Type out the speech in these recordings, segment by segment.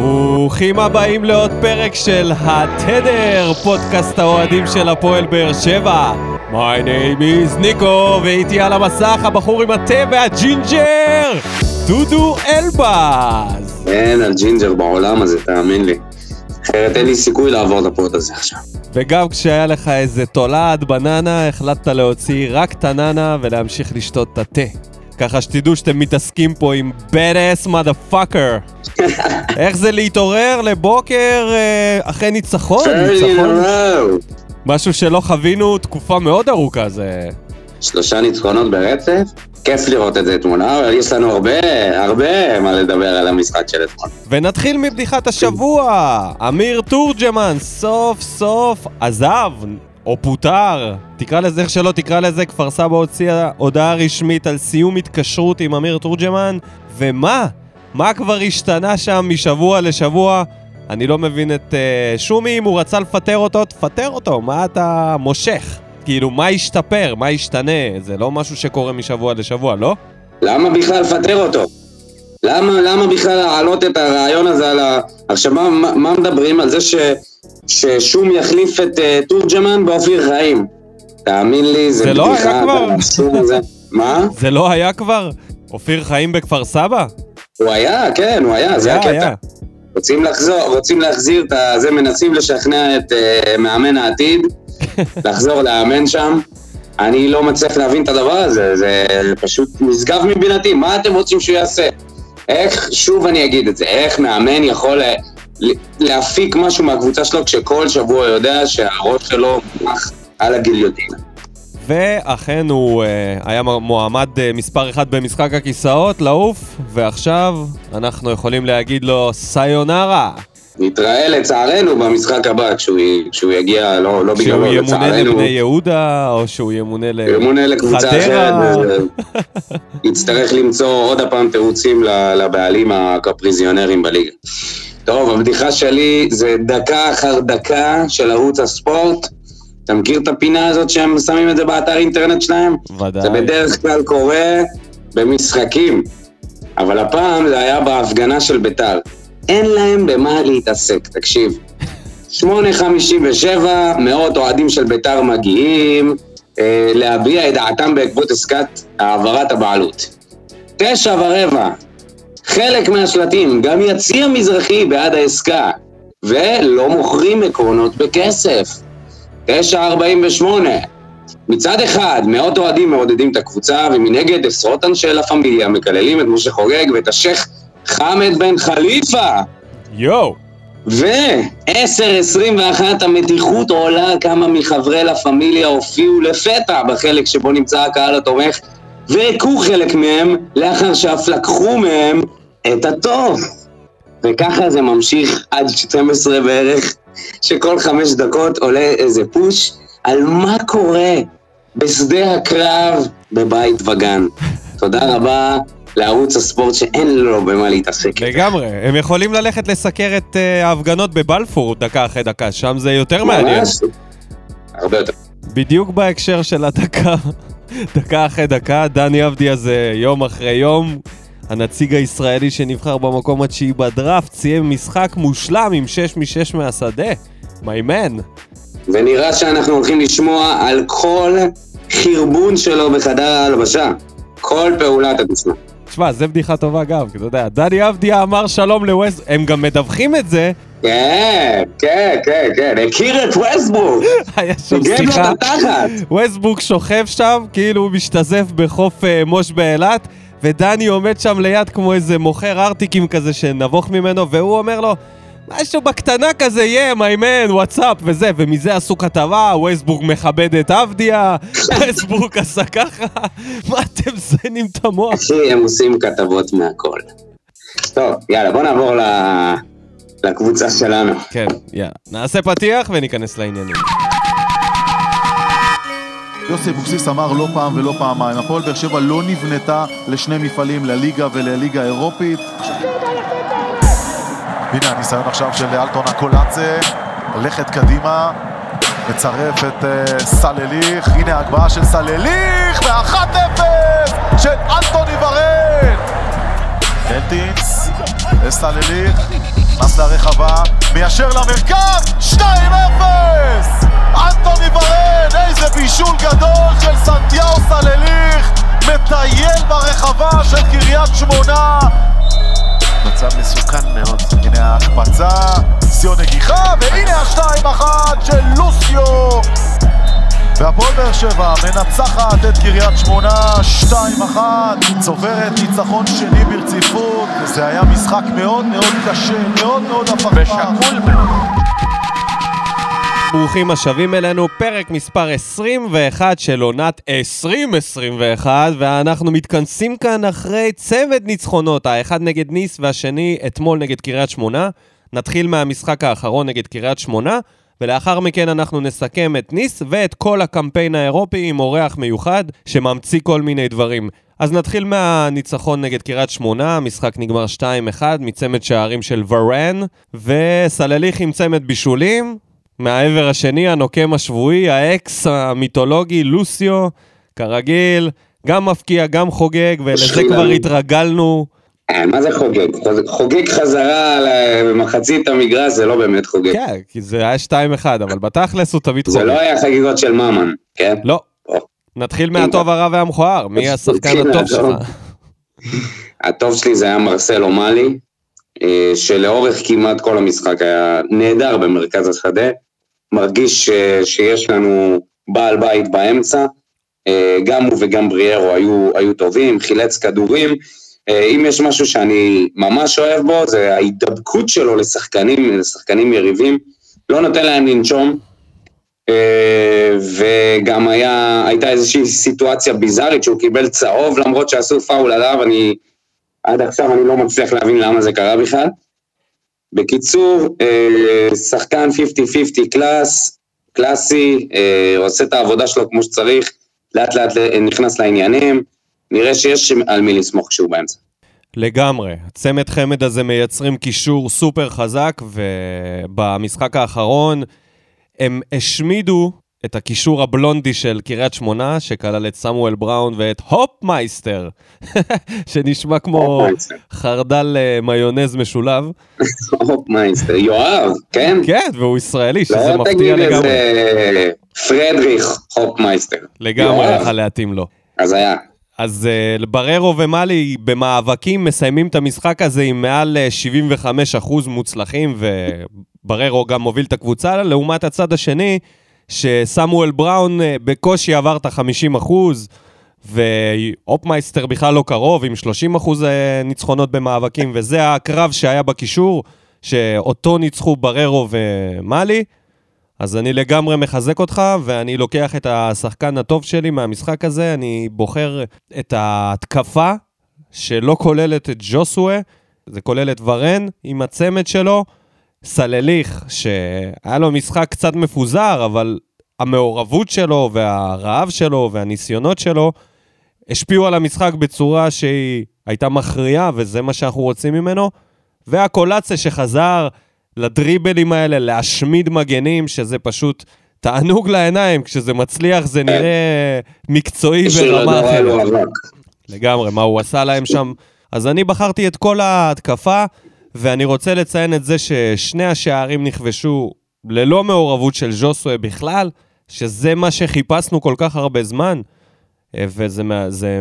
ברוכים הבאים לעוד פרק של התדר, פודקאסט האוהדים של הפועל באר שבע. My name is ניקו, ואיתי על המסך הבחור עם התה והג'ינג'ר, דודו אלבז. אין על ג'ינג'ר בעולם הזה, תאמין לי. אחרת אין לי סיכוי לעבור את הפורט הזה עכשיו. וגם כשהיה לך איזה תולעת בננה, החלטת להוציא רק את הננה ולהמשיך לשתות את התה. ככה שתדעו שאתם מתעסקים פה עם bad ass motherfucker. איך זה להתעורר לבוקר אה, אחרי ניצחון? ניצחון? משהו שלא חווינו תקופה מאוד ארוכה, זה... שלושה ניצחונות ברצף? כיף לראות את זה תמונה, אבל יש לנו הרבה, הרבה מה לדבר על המשחק של אתמול. ונתחיל מבדיחת השבוע! אמיר תורג'מן סוף סוף עזב, או פוטר, תקרא לזה איך שלא תקרא לזה, כפר סבא הוציאה הודעה רשמית על סיום התקשרות עם אמיר תורג'מן, ומה? מה כבר השתנה שם משבוע לשבוע? אני לא מבין את uh, שומי, אם הוא רצה לפטר אותו, תפטר אותו, מה אתה מושך? כאילו, מה השתפר? מה השתנה? זה לא משהו שקורה משבוע לשבוע, לא? למה בכלל לפטר אותו? למה, למה בכלל להעלות את הרעיון הזה על ה... עכשיו, מה, מה מדברים? על זה ש, ששום יחליף את uh, תורג'מן באופיר חיים. תאמין לי, זה, זה לא היה כבר? מה? זה לא היה כבר? אופיר חיים בכפר סבא? הוא היה, כן, הוא היה, זה הקטע. היה. רוצים לחזור, רוצים להחזיר את. זה, מנסים לשכנע את uh, מאמן העתיד, לחזור לאמן שם. אני לא מצליח להבין את הדבר הזה, זה פשוט נשגב מבינתי, מה אתם רוצים שהוא יעשה? איך, שוב אני אגיד את זה, איך מאמן יכול להפיק משהו מהקבוצה שלו כשכל שבוע יודע שהראש שלו מונח על הגיליוטינה? ואכן הוא uh, היה מועמד uh, מספר אחד במשחק הכיסאות לעוף, ועכשיו אנחנו יכולים להגיד לו סיונרה. נתראה לצערנו במשחק הבא, כשהוא, כשהוא יגיע, לא, לא בגללו, לצערנו. שהוא ימונה לבני יהודה, או שהוא ימונה לחדרה. ימונה לקבוצה אחרת, יצטרך למצוא עוד הפעם תירוצים לבעלים הקפריזיונרים בליגה. טוב, הבדיחה שלי זה דקה אחר דקה של ערוץ הספורט. אתה מכיר את הפינה הזאת שהם שמים את זה באתר אינטרנט שלהם? ודאי. זה בדרך כלל קורה במשחקים, אבל הפעם זה היה בהפגנה של ביתר. אין להם במה להתעסק, תקשיב. 8.57, מאות אוהדים של ביתר מגיעים אה, להביע את דעתם בעקבות עסקת העברת הבעלות. תשע ורבע, חלק מהשלטים, גם יציע מזרחי בעד העסקה, ולא מוכרים עקרונות בכסף. 9.48 מצד אחד, מאות אוהדים מעודדים את הקבוצה, ומנגד עשרות אנשי לה פמיליה מקללים את משה חוגג ואת השייח' חמד בן חליפה. יואו. ו-10-21 המתיחות עולה כמה מחברי לה פמיליה הופיעו לפתע בחלק שבו נמצא הקהל התומך, והכו חלק מהם לאחר שאף לקחו מהם את הטוב. וככה זה ממשיך עד 12 בערך, שכל חמש דקות עולה איזה פוש על מה קורה בשדה הקרב בבית וגן. תודה רבה לערוץ הספורט שאין לו במה להתעסק. לגמרי, הם יכולים ללכת לסקר את uh, ההפגנות בבלפור דקה אחרי דקה, שם זה יותר מעניין. ממש, הרבה יותר. בדיוק בהקשר של הדקה, דקה אחרי דקה, דני אבדיה זה יום אחרי יום. הנציג הישראלי שנבחר במקום התשיעי בדראפט סיים משחק מושלם עם 6 מ-6 מהשדה. My man. ונראה שאנחנו הולכים לשמוע על כל חרבון שלו בחדר ההלבשה. כל פעולה אתה תשמע. תשמע, זה בדיחה טובה גם, כי אתה יודע, דני אבדיה אמר שלום לווסט, הם גם מדווחים את זה. כן, כן, כן, כן, הכיר את ווסטבורג. היה שם שיחה. ווסטבורג שוכב שם, כאילו הוא משתזף בחוף אה, מוש באילת, ודני עומד שם ליד כמו איזה מוכר ארטיקים כזה שנבוך ממנו, והוא אומר לו, משהו בקטנה כזה, יהיה, מיימן, וואטסאפ וזה, ומזה עשו כתבה, וייסבורג מכבד את עבדיה, וייסבורג עשה ככה, מה אתם זיינים את המוח? אחי, הם עושים כתבות מהכל. טוב, יאללה, בוא נעבור לקבוצה שלנו. כן, יאללה. נעשה פתיח וניכנס לעניינים. יוסי אבוקסיס אמר לא פעם ולא פעמיים, הפועל באר שבע לא נבנתה לשני מפעלים, לליגה ולליגה האירופית. הנה הניסיון עכשיו של אלטון הקולאצה, ללכת קדימה, מצרף את uh, סלליך, הנה ההגבהה של סלליך, ו-1-0 של אלטון יברן! קלטינס, וסלליך, נכנס לרחבה, מיישר למרכז, 2-0! אנטוני ורן, איזה בישול גדול של סנטיאו סלליך, מטייל ברחבה של קריית שמונה. מצב מסוכן מאוד. הנה ההקפצה, סיון נגיחה, והנה השתיים אחת של לוסיו. והפועל באר שבע מנצחת את קריית שמונה 2-1, צוברת ניצחון שני ברציפות, זה היה משחק מאוד מאוד קשה, מאוד מאוד הפכפך. ושקול מאוד. ברוכים השבים אלינו, פרק מספר 21 של עונת 2021, ואנחנו מתכנסים כאן אחרי צוות ניצחונות, האחד נגד ניס והשני אתמול נגד קריית שמונה. נתחיל מהמשחק האחרון נגד קריית שמונה, ולאחר מכן אנחנו נסכם את ניס ואת כל הקמפיין האירופי עם אורח מיוחד שממציא כל מיני דברים. אז נתחיל מהניצחון נגד קריית שמונה, המשחק נגמר 2-1 מצמד שערים של ורן, וסלליך עם צמד בישולים, מהעבר השני, הנוקם השבועי, האקס המיתולוגי, לוסיו, כרגיל, גם מפקיע, גם חוגג, ולזה. כבר התרגלנו. אה, מה זה חוגג? חוגג חזרה במחצית המגרש, זה לא באמת חוגג. כן, כי זה היה 2-1, אבל בתכלס הוא תמיד זה חוגג. לא היה חגיגות של ממן, כן? לא. נתחיל מהטוב, הרע והמכוער. מי השחקן הטוב. שלך? הטוב שלי זה היה מרסלו מאלי, אה, שלאורך כמעט כל המשחק היה נהדר במרכז השדה. מרגיש ש- שיש לנו בעל בית באמצע. אה, גם הוא וגם בריארו היו, היו טובים, חילץ כדורים. אה, אם יש משהו שאני ממש אוהב בו, זה ההידבקות שלו לשחקנים, לשחקנים יריבים. לא נותן להם לנשום. אה, וגם היה, הייתה איזושהי סיטואציה ביזארית שהוא קיבל צהוב למרות שעשו פאול עליו, אני עד עכשיו אני לא מצליח להבין למה זה קרה בכלל. בקיצור, אה, שחקן 50-50 קלאס, קלאסי, אה, עושה את העבודה שלו כמו שצריך, לאט לאט נכנס לעניינים, נראה שיש על מי לסמוך כשהוא באמצע. לגמרי. צמד חמד הזה מייצרים קישור סופר חזק, ובמשחק האחרון הם השמידו את הקישור הבלונדי של קריית שמונה, שכלל את סמואל בראון ואת הופמייסטר, שנשמע כמו. חרדל אה, מיונז משולב. הופמייסטר, יואב, כן? כן, והוא ישראלי, שזה לא מפתיע תגיד לגמרי. איזה פרדריך הופמייסטר. לגמרי. יכל להתאים לו. אז היה. אז אה, בררו ומאלי במאבקים מסיימים את המשחק הזה עם מעל uh, 75% מוצלחים, ובררו גם מוביל את הקבוצה, לעומת הצד השני, שסמואל בראון uh, בקושי עבר את ה-50%, והופמייסטר בכלל לא קרוב, עם 30% uh, ניצחונות במאבקים, וזה הקרב שהיה בקישור, שאותו ניצחו בררו ומאלי. אז אני לגמרי מחזק אותך, ואני לוקח את השחקן הטוב שלי מהמשחק הזה, אני בוחר את ההתקפה שלא כוללת את ג'וסווה, זה כולל את ורן עם הצמד שלו, סלליך, שהיה לו משחק קצת מפוזר, אבל המעורבות שלו והרעב שלו והניסיונות שלו השפיעו על המשחק בצורה שהיא הייתה מכריעה, וזה מה שאנחנו רוצים ממנו. והקולציה שחזר לדריבלים האלה, להשמיד מגנים, שזה פשוט תענוג לעיניים, כשזה מצליח זה נראה מקצועי ברמה אחרת. לגמרי, מה הוא עשה להם שם. אז אני בחרתי את כל ההתקפה, ואני רוצה לציין את זה ששני השערים נכבשו ללא מעורבות של ז'וסווה בכלל, שזה מה שחיפשנו כל כך הרבה זמן, אה, וזה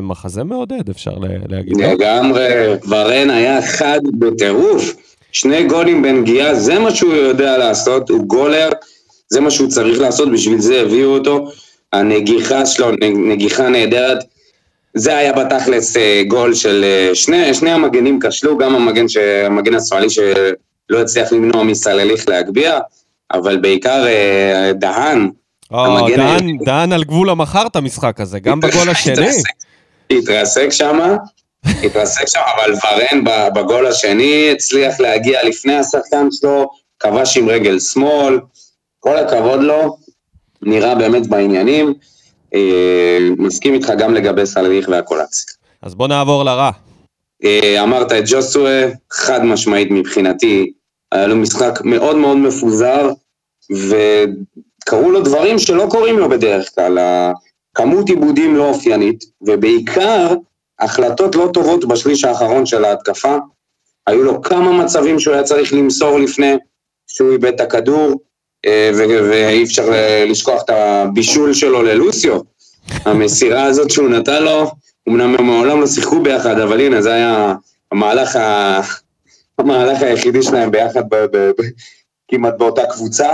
מחזה מעודד, אפשר להגיד. לגמרי, ורן היה חד בטירוף. שני גולים בנגיעה, זה מה שהוא יודע לעשות, הוא גולר, זה מה שהוא צריך לעשות, בשביל זה הביאו אותו. הנגיחה שלו, נגיחה נהדרת. זה היה בתכלס אה, גול של אה, שני, שני המגנים כשלו, גם המגן, ש, המגן השמאלי שלא הצליח למנוע מסלליך להגביה, אבל בעיקר אה, דהן, או, דהן, היחיד. דהן על גבול המחר את המשחק הזה, גם בגול השני. התרסק- שם, התרסק שם, אבל ורן בגול השני הצליח להגיע לפני השחקן שלו, כבש עם רגל שמאל, כל הכבוד לו, נראה באמת בעניינים. אה, מסכים איתך גם לגבי סלריך והקולציה. אז בוא נעבור לרע. אה, אמרת את ג'וסווה, חד משמעית מבחינתי, היה לו משחק מאוד מאוד מפוזר, וקרו לו דברים שלא קורים לו בדרך כלל, כמות עיבודים לא אופיינית, ובעיקר החלטות לא טובות בשליש האחרון של ההתקפה. היו לו כמה מצבים שהוא היה צריך למסור לפני שהוא איבד את הכדור, ואי אפשר אה, לשכוח את הבישול שלו ללוסיו. המסירה הזאת שהוא נתן לו, אמנם הם מעולם לא שיחקו ביחד, אבל הנה, זה היה המהלך, ה... המהלך היחידי שלהם ביחד ב... ב... ב... כמעט באותה קבוצה.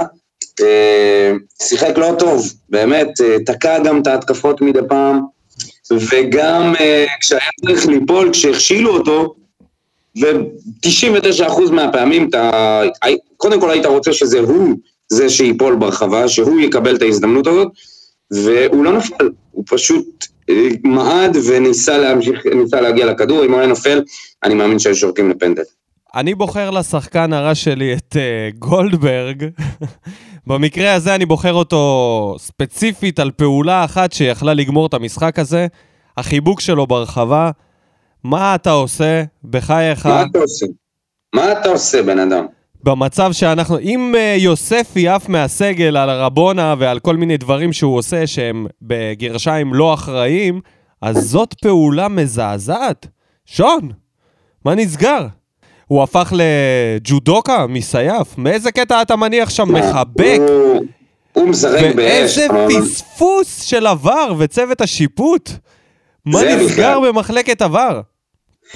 אה, שיחק לא טוב, באמת, אה, תקע גם את ההתקפות מדי פעם, וגם אה, כשהיה צריך ליפול, כשהכשילו אותו, ו-99% מהפעמים אתה, קודם כל היית רוצה שזה הוא זה שיפול ברחבה, שהוא יקבל את ההזדמנות הזאת, והוא לא נפל, הוא פשוט אה, מעד וניסה להמשיך, ניסה להגיע לכדור, אם הוא היה נופל, אני מאמין שהיו שורקים לפנדל. אני בוחר לשחקן הרע שלי את uh, גולדברג. במקרה הזה אני בוחר אותו ספציפית על פעולה אחת שיכלה לגמור את המשחק הזה. החיבוק שלו ברחבה. מה אתה עושה? בחייך. מה אתה עושה? מה אתה עושה, בן אדם? במצב שאנחנו, אם uh, יוספי עף מהסגל על הרבונה ועל כל מיני דברים שהוא עושה שהם בגרשיים לא אחראיים, אז זאת פעולה מזעזעת. שון, מה נסגר? הוא הפך לג'ודוקה מסייף? מאיזה קטע אתה מניח שם מחבק? הוא, משחק באש. ואיזה פספוס של עבר וצוות השיפוט. מה נסגר. במחלקת עבר?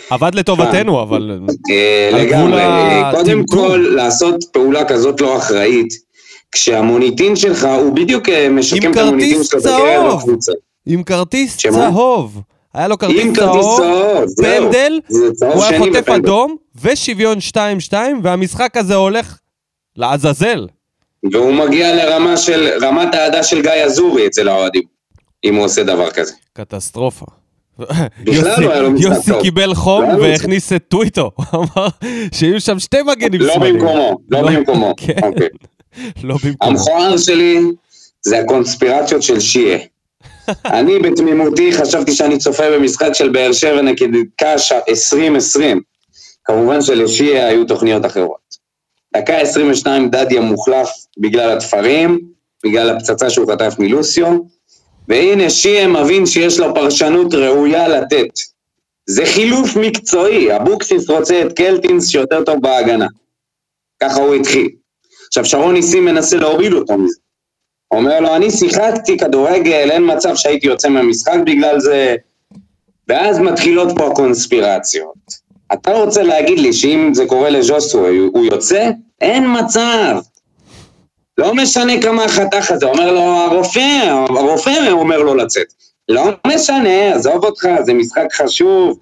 עבד לטובתנו, אבל... אה, לגמרי. אה, קודם. כל, לעשות פעולה כזאת לא אחראית, כשהמוניטין שלך, הוא בדיוק אה, משקם את המוניטין שלו בקרב. החוצה. עם כרטיס? צהוב. היה לו כרטיס צהוב. פנדל, הוא היה חוטף. אדום, ושוויון 2-2, והמשחק הזה הולך לעזאזל. והוא מגיע לרמה של, רמת האהדה של גיא אזורי אצל האוהדים, אם הוא עושה דבר כזה. קטסטרופה. לא יוסי. קיבל חום לא לו והכניס את טוויטו. אמר שיהיו שם שתי מגנים לא שמאליים. במקומו, לא במקומו. כן, אוקיי. לא במקומו. המכוער שלי זה הקונספירציות של שיה. אני בתמימותי חשבתי שאני צופה במשחק של באר שבע נגד קאש 2020. כמובן שלשיה היו תוכניות אחרות. דקה 22 דדיה מוחלף בגלל התפרים, בגלל הפצצה שהוא חטף מלוסיו, והנה שיה מבין שיש לו פרשנות ראויה לתת. זה חילוף מקצועי, אבוקסיס רוצה את קלטינס שיותר טוב בהגנה. ככה הוא התחיל. עכשיו, שרון ניסים מנסה להוריד אותו מזה. אומר לו, אני שיחקתי כדורגל, אין מצב שהייתי יוצא מהמשחק בגלל זה. ואז מתחילות פה הקונספירציות. אתה רוצה להגיד לי שאם זה קורה לז'וסו, הוא יוצא? אין מצב. לא משנה כמה החתך הזה, אומר לו הרופא, הרופא אומר לו לצאת. לא משנה, עזוב אותך, זה משחק חשוב.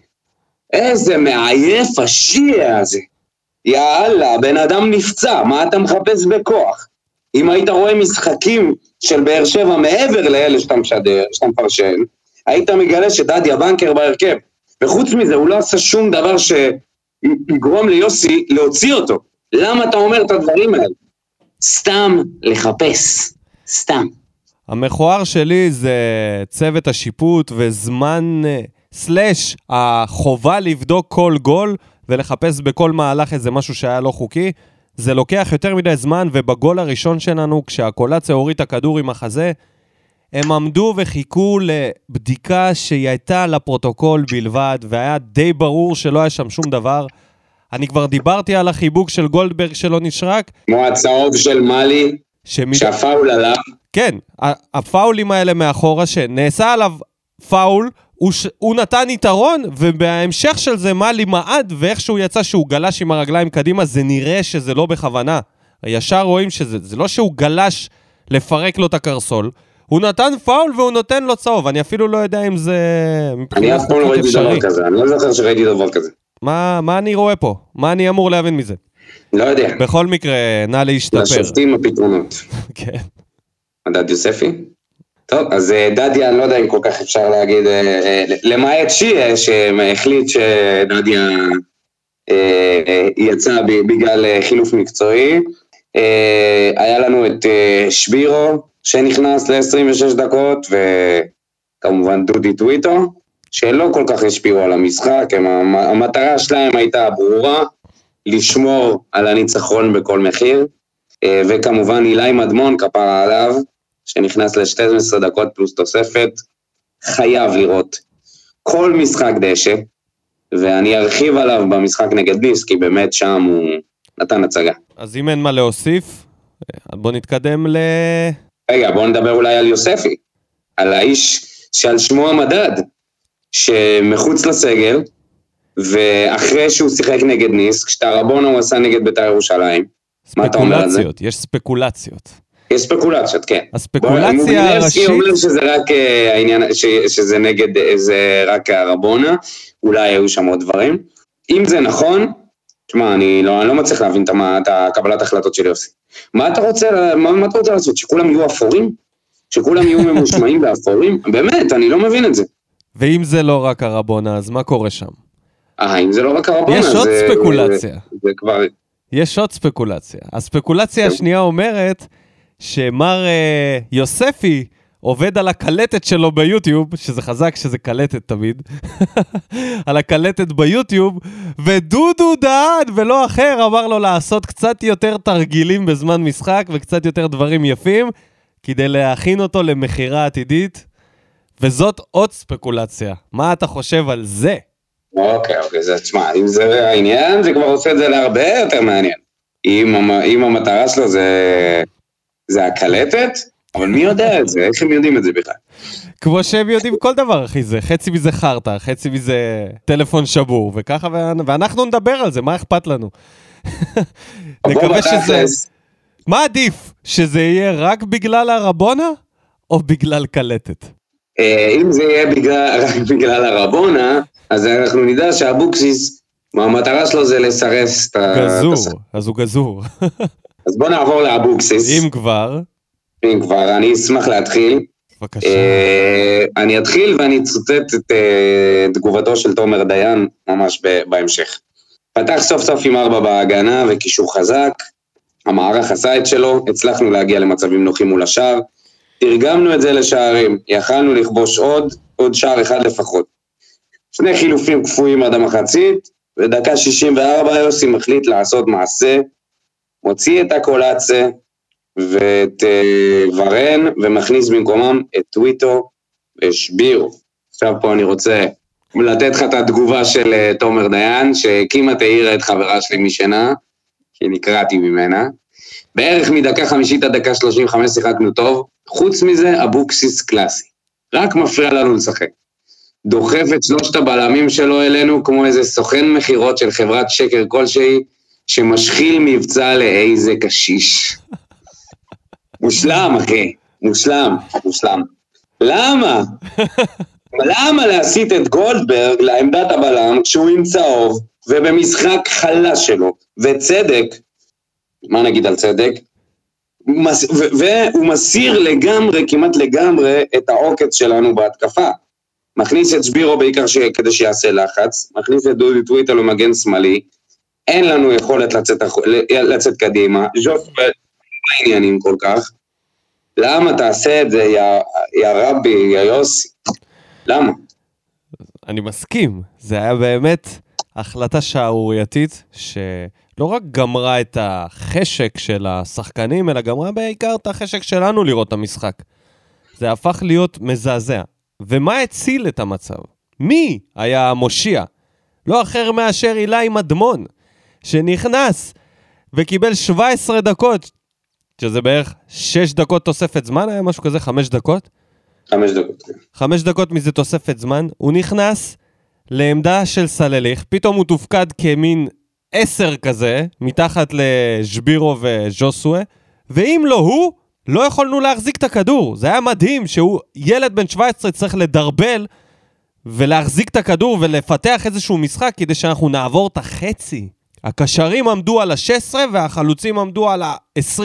איזה מעייף השיעה הזה. יאללה, הבן אדם נפצע, מה אתה מחפש בכוח? אם היית רואה משחקים של באר שבע מעבר לאלה שאתה משדר, שאתה מפרשן, היית מגלה שדדיה בנקר בהרכב. וחוץ מזה, הוא לא עשה שום דבר שיגרום ליוסי להוציא אותו. למה אתה אומר את הדברים האלה? סתם לחפש. סתם. המכוער שלי זה צוות השיפוט וזמן אה, סלאש החובה לבדוק כל גול ולחפש בכל מהלך איזה משהו שהיה לא חוקי. זה לוקח יותר מדי זמן, ובגול הראשון שלנו, כשהקולציה הוריד את הכדור עם החזה, הם עמדו וחיכו לבדיקה שהיא הייתה לפרוטוקול בלבד, והיה די ברור שלא היה שם שום דבר. אני כבר דיברתי על החיבוק של גולדברג שלא נשרק, כמו הצהוב של מאלי, שמד... שהפאול עליו, כן, הפאולים האלה מאחורה, שנעשה עליו פאול, הוא, ש... הוא נתן יתרון, ובהמשך של זה מאלי מעד, ואיך שהוא יצא שהוא גלש עם הרגליים קדימה, זה נראה שזה לא בכוונה. ישר רואים שזה זה לא שהוא גלש לפרק לו את הקרסול, הוא נתן פאול והוא נותן לו צהוב. אני אפילו לא יודע אם זה אני אף פעם לא ראיתי דבר. כזה, אני לא זוכר שראיתי דבר כזה. מה, מה אני רואה פה? מה אני אמור להבין מזה? לא יודע. בכל מקרה, נא להשתפר. לשופטים הפתרונות. כן. מדד יוספי? טוב, אז אה, דדיה, אני לא יודע אם כל כך אפשר להגיד, אה, אה, למעט שיה, שהחליט שדדיה יצא בגלל חילוף מקצועי. היה לנו את שבירו, שנכנס ל-26 דקות, וכמובן דודי טוויטו, שלא כל כך השפיעו על המשחק, הם, המ- המטרה שלהם הייתה ברורה, לשמור על הניצחון בכל מחיר. אה, וכמובן אילי מדמון, כפרה עליו, שנכנס ל-12 דקות פלוס תוספת, חייב לראות כל משחק דשא, ואני ארחיב עליו במשחק נגד ניס, כי באמת שם הוא נתן הצגה. אז אם אין מה להוסיף, בוא נתקדם ל... רגע, בואו נדבר אולי על יוספי, על האיש שעל שמו המדד, שמחוץ לסגל, ואחרי שהוא שיחק נגד ניס, כשאת הרבונה הוא עשה נגד בית"ר ירושלים, מה אתה אומר על זה? ספקולציות, יש ספקולציות. יש ספקולציות, כן. הספקולציה הראשית, אומר שזה רק אה, העניין, ש, שזה נגד, אה, זה רק הרבונה, אולי היו שם עוד דברים. אם זה נכון, תשמע, אני לא, אני לא מצליח להבין את, את הקבלת החלטות של יוסי. מה אתה רוצה, מה, מה אתה רוצה לעשות? שכולם יהיו אפורים? שכולם יהיו ממושמעים באפורים? באמת, אני לא מבין את זה. ואם זה לא רק הרבונה, אז מה קורה שם? אה, אם זה לא רק הרבונה, יש עוד זה- ספקולציה. זה, זה כבר... יש עוד ספקולציה. הספקולציה טוב. השנייה אומרת שמר אה, יוספי עובד על הקלטת שלו ביוטיוב, שזה חזק שזה קלטת תמיד, על הקלטת ביוטיוב, ודודו דהן ולא אחר אמר לו לעשות קצת יותר תרגילים בזמן משחק וקצת יותר דברים יפים, כדי להכין אותו למכירה עתידית, וזאת עוד ספקולציה. מה אתה חושב על זה? אוקיי, אוקיי, זה, תשמע, אם זה העניין, זה כבר עושה את זה להרבה יותר מעניין. אם, אם המטרה שלו זה, זה הקלטת, אבל מי יודע את זה? איך הם יודעים את זה בכלל? כמו שהם יודעים כל דבר, אחי, זה חצי מזה חרטא, חצי מזה טלפון שבור, וככה, ואנ- ואנחנו נדבר על זה, מה אכפת לנו? נקווה שזה... מה עדיף? שזה יהיה רק בגלל הרבונה, או בגלל קלטת? אה, אם זה יהיה בגלל, רק בגלל הרבונה, אז אנחנו נדע שאבוקסיס, המטרה שלו זה לסרס את ה... גזור, אז הוא גזור. אז בוא נעבור לאבוקסיס, אם כבר, אם כבר, אני אשמח להתחיל. בבקשה. אה, אני אתחיל ואני אצטט את אה, תגובתו של תומר דיין ממש בהמשך. פתח סוף סוף עם ארבע בהגנה וקישור חזק, המערך עשה את שלו, הצלחנו להגיע למצבים נוחים מול השער, תרגמנו את זה לשערים, יכלנו לכבוש עוד, עוד שער אחד לפחות. שני חילופים קפואים עד המחצית, ודקה 64 יוסי מחליט לעשות מעשה, מוציא את הקולאצה, ואת אה, ורן, ומכניס במקומם את טוויטו ושבירו. עכשיו פה אני רוצה לתת לך את התגובה של אה, תומר דיין, שכמעט העירה את חברה שלי משינה, כי נקרעתי ממנה. בערך מדקה חמישית עד דקה שלושים וחמש שיחקנו טוב, חוץ מזה אבוקסיס קלאסי. רק מפריע לנו לשחק. דוחף את שלושת הבלמים שלו אלינו כמו איזה סוכן מכירות של חברת שקר כלשהי, שמשחיל מבצע לאיזה קשיש. מושלם, אחי. מושלם, מושלם. למה? למה להסיט את גולדברג לעמדת הבלם כשהוא עם צהוב ובמשחק חלש שלו? וצדק, מה נגיד על צדק? והוא מסיר לגמרי, כמעט לגמרי, את העוקץ שלנו בהתקפה. מכניס את שבירו בעיקר ש... כדי שיעשה לחץ, מכניס את דודי טוויטר למגן שמאלי, אין לנו יכולת לצאת, לצאת קדימה, ז'וס לא עניינים כל כך. למה תעשה את זה, יא, יא רבי, יא יוסי? למה? אני מסכים, זה היה באמת החלטה שערורייתית, שלא רק גמרה את החשק של השחקנים, אלא גמרה בעיקר את החשק שלנו לראות את המשחק. זה הפך להיות מזעזע. ומה הציל את המצב? מי היה המושיע? לא אחר מאשר אילי מדמון, שנכנס וקיבל 17 דקות, שזה בערך 6 דקות תוספת זמן, היה משהו כזה, 5 דקות? חמש דקות. כן. חמש דקות מזה תוספת זמן, הוא נכנס לעמדה של סלליך, פתאום הוא תופקד כמין עשר כזה, מתחת לשבירו וז'וסווה, ואם לא הוא, לא יכולנו להחזיק את הכדור. זה היה מדהים שהוא, ילד בן 17 צריך לדרבל ולהחזיק את הכדור ולפתח איזשהו משחק כדי שאנחנו נעבור את החצי. הקשרים עמדו על ה-16 והחלוצים עמדו על ה-20.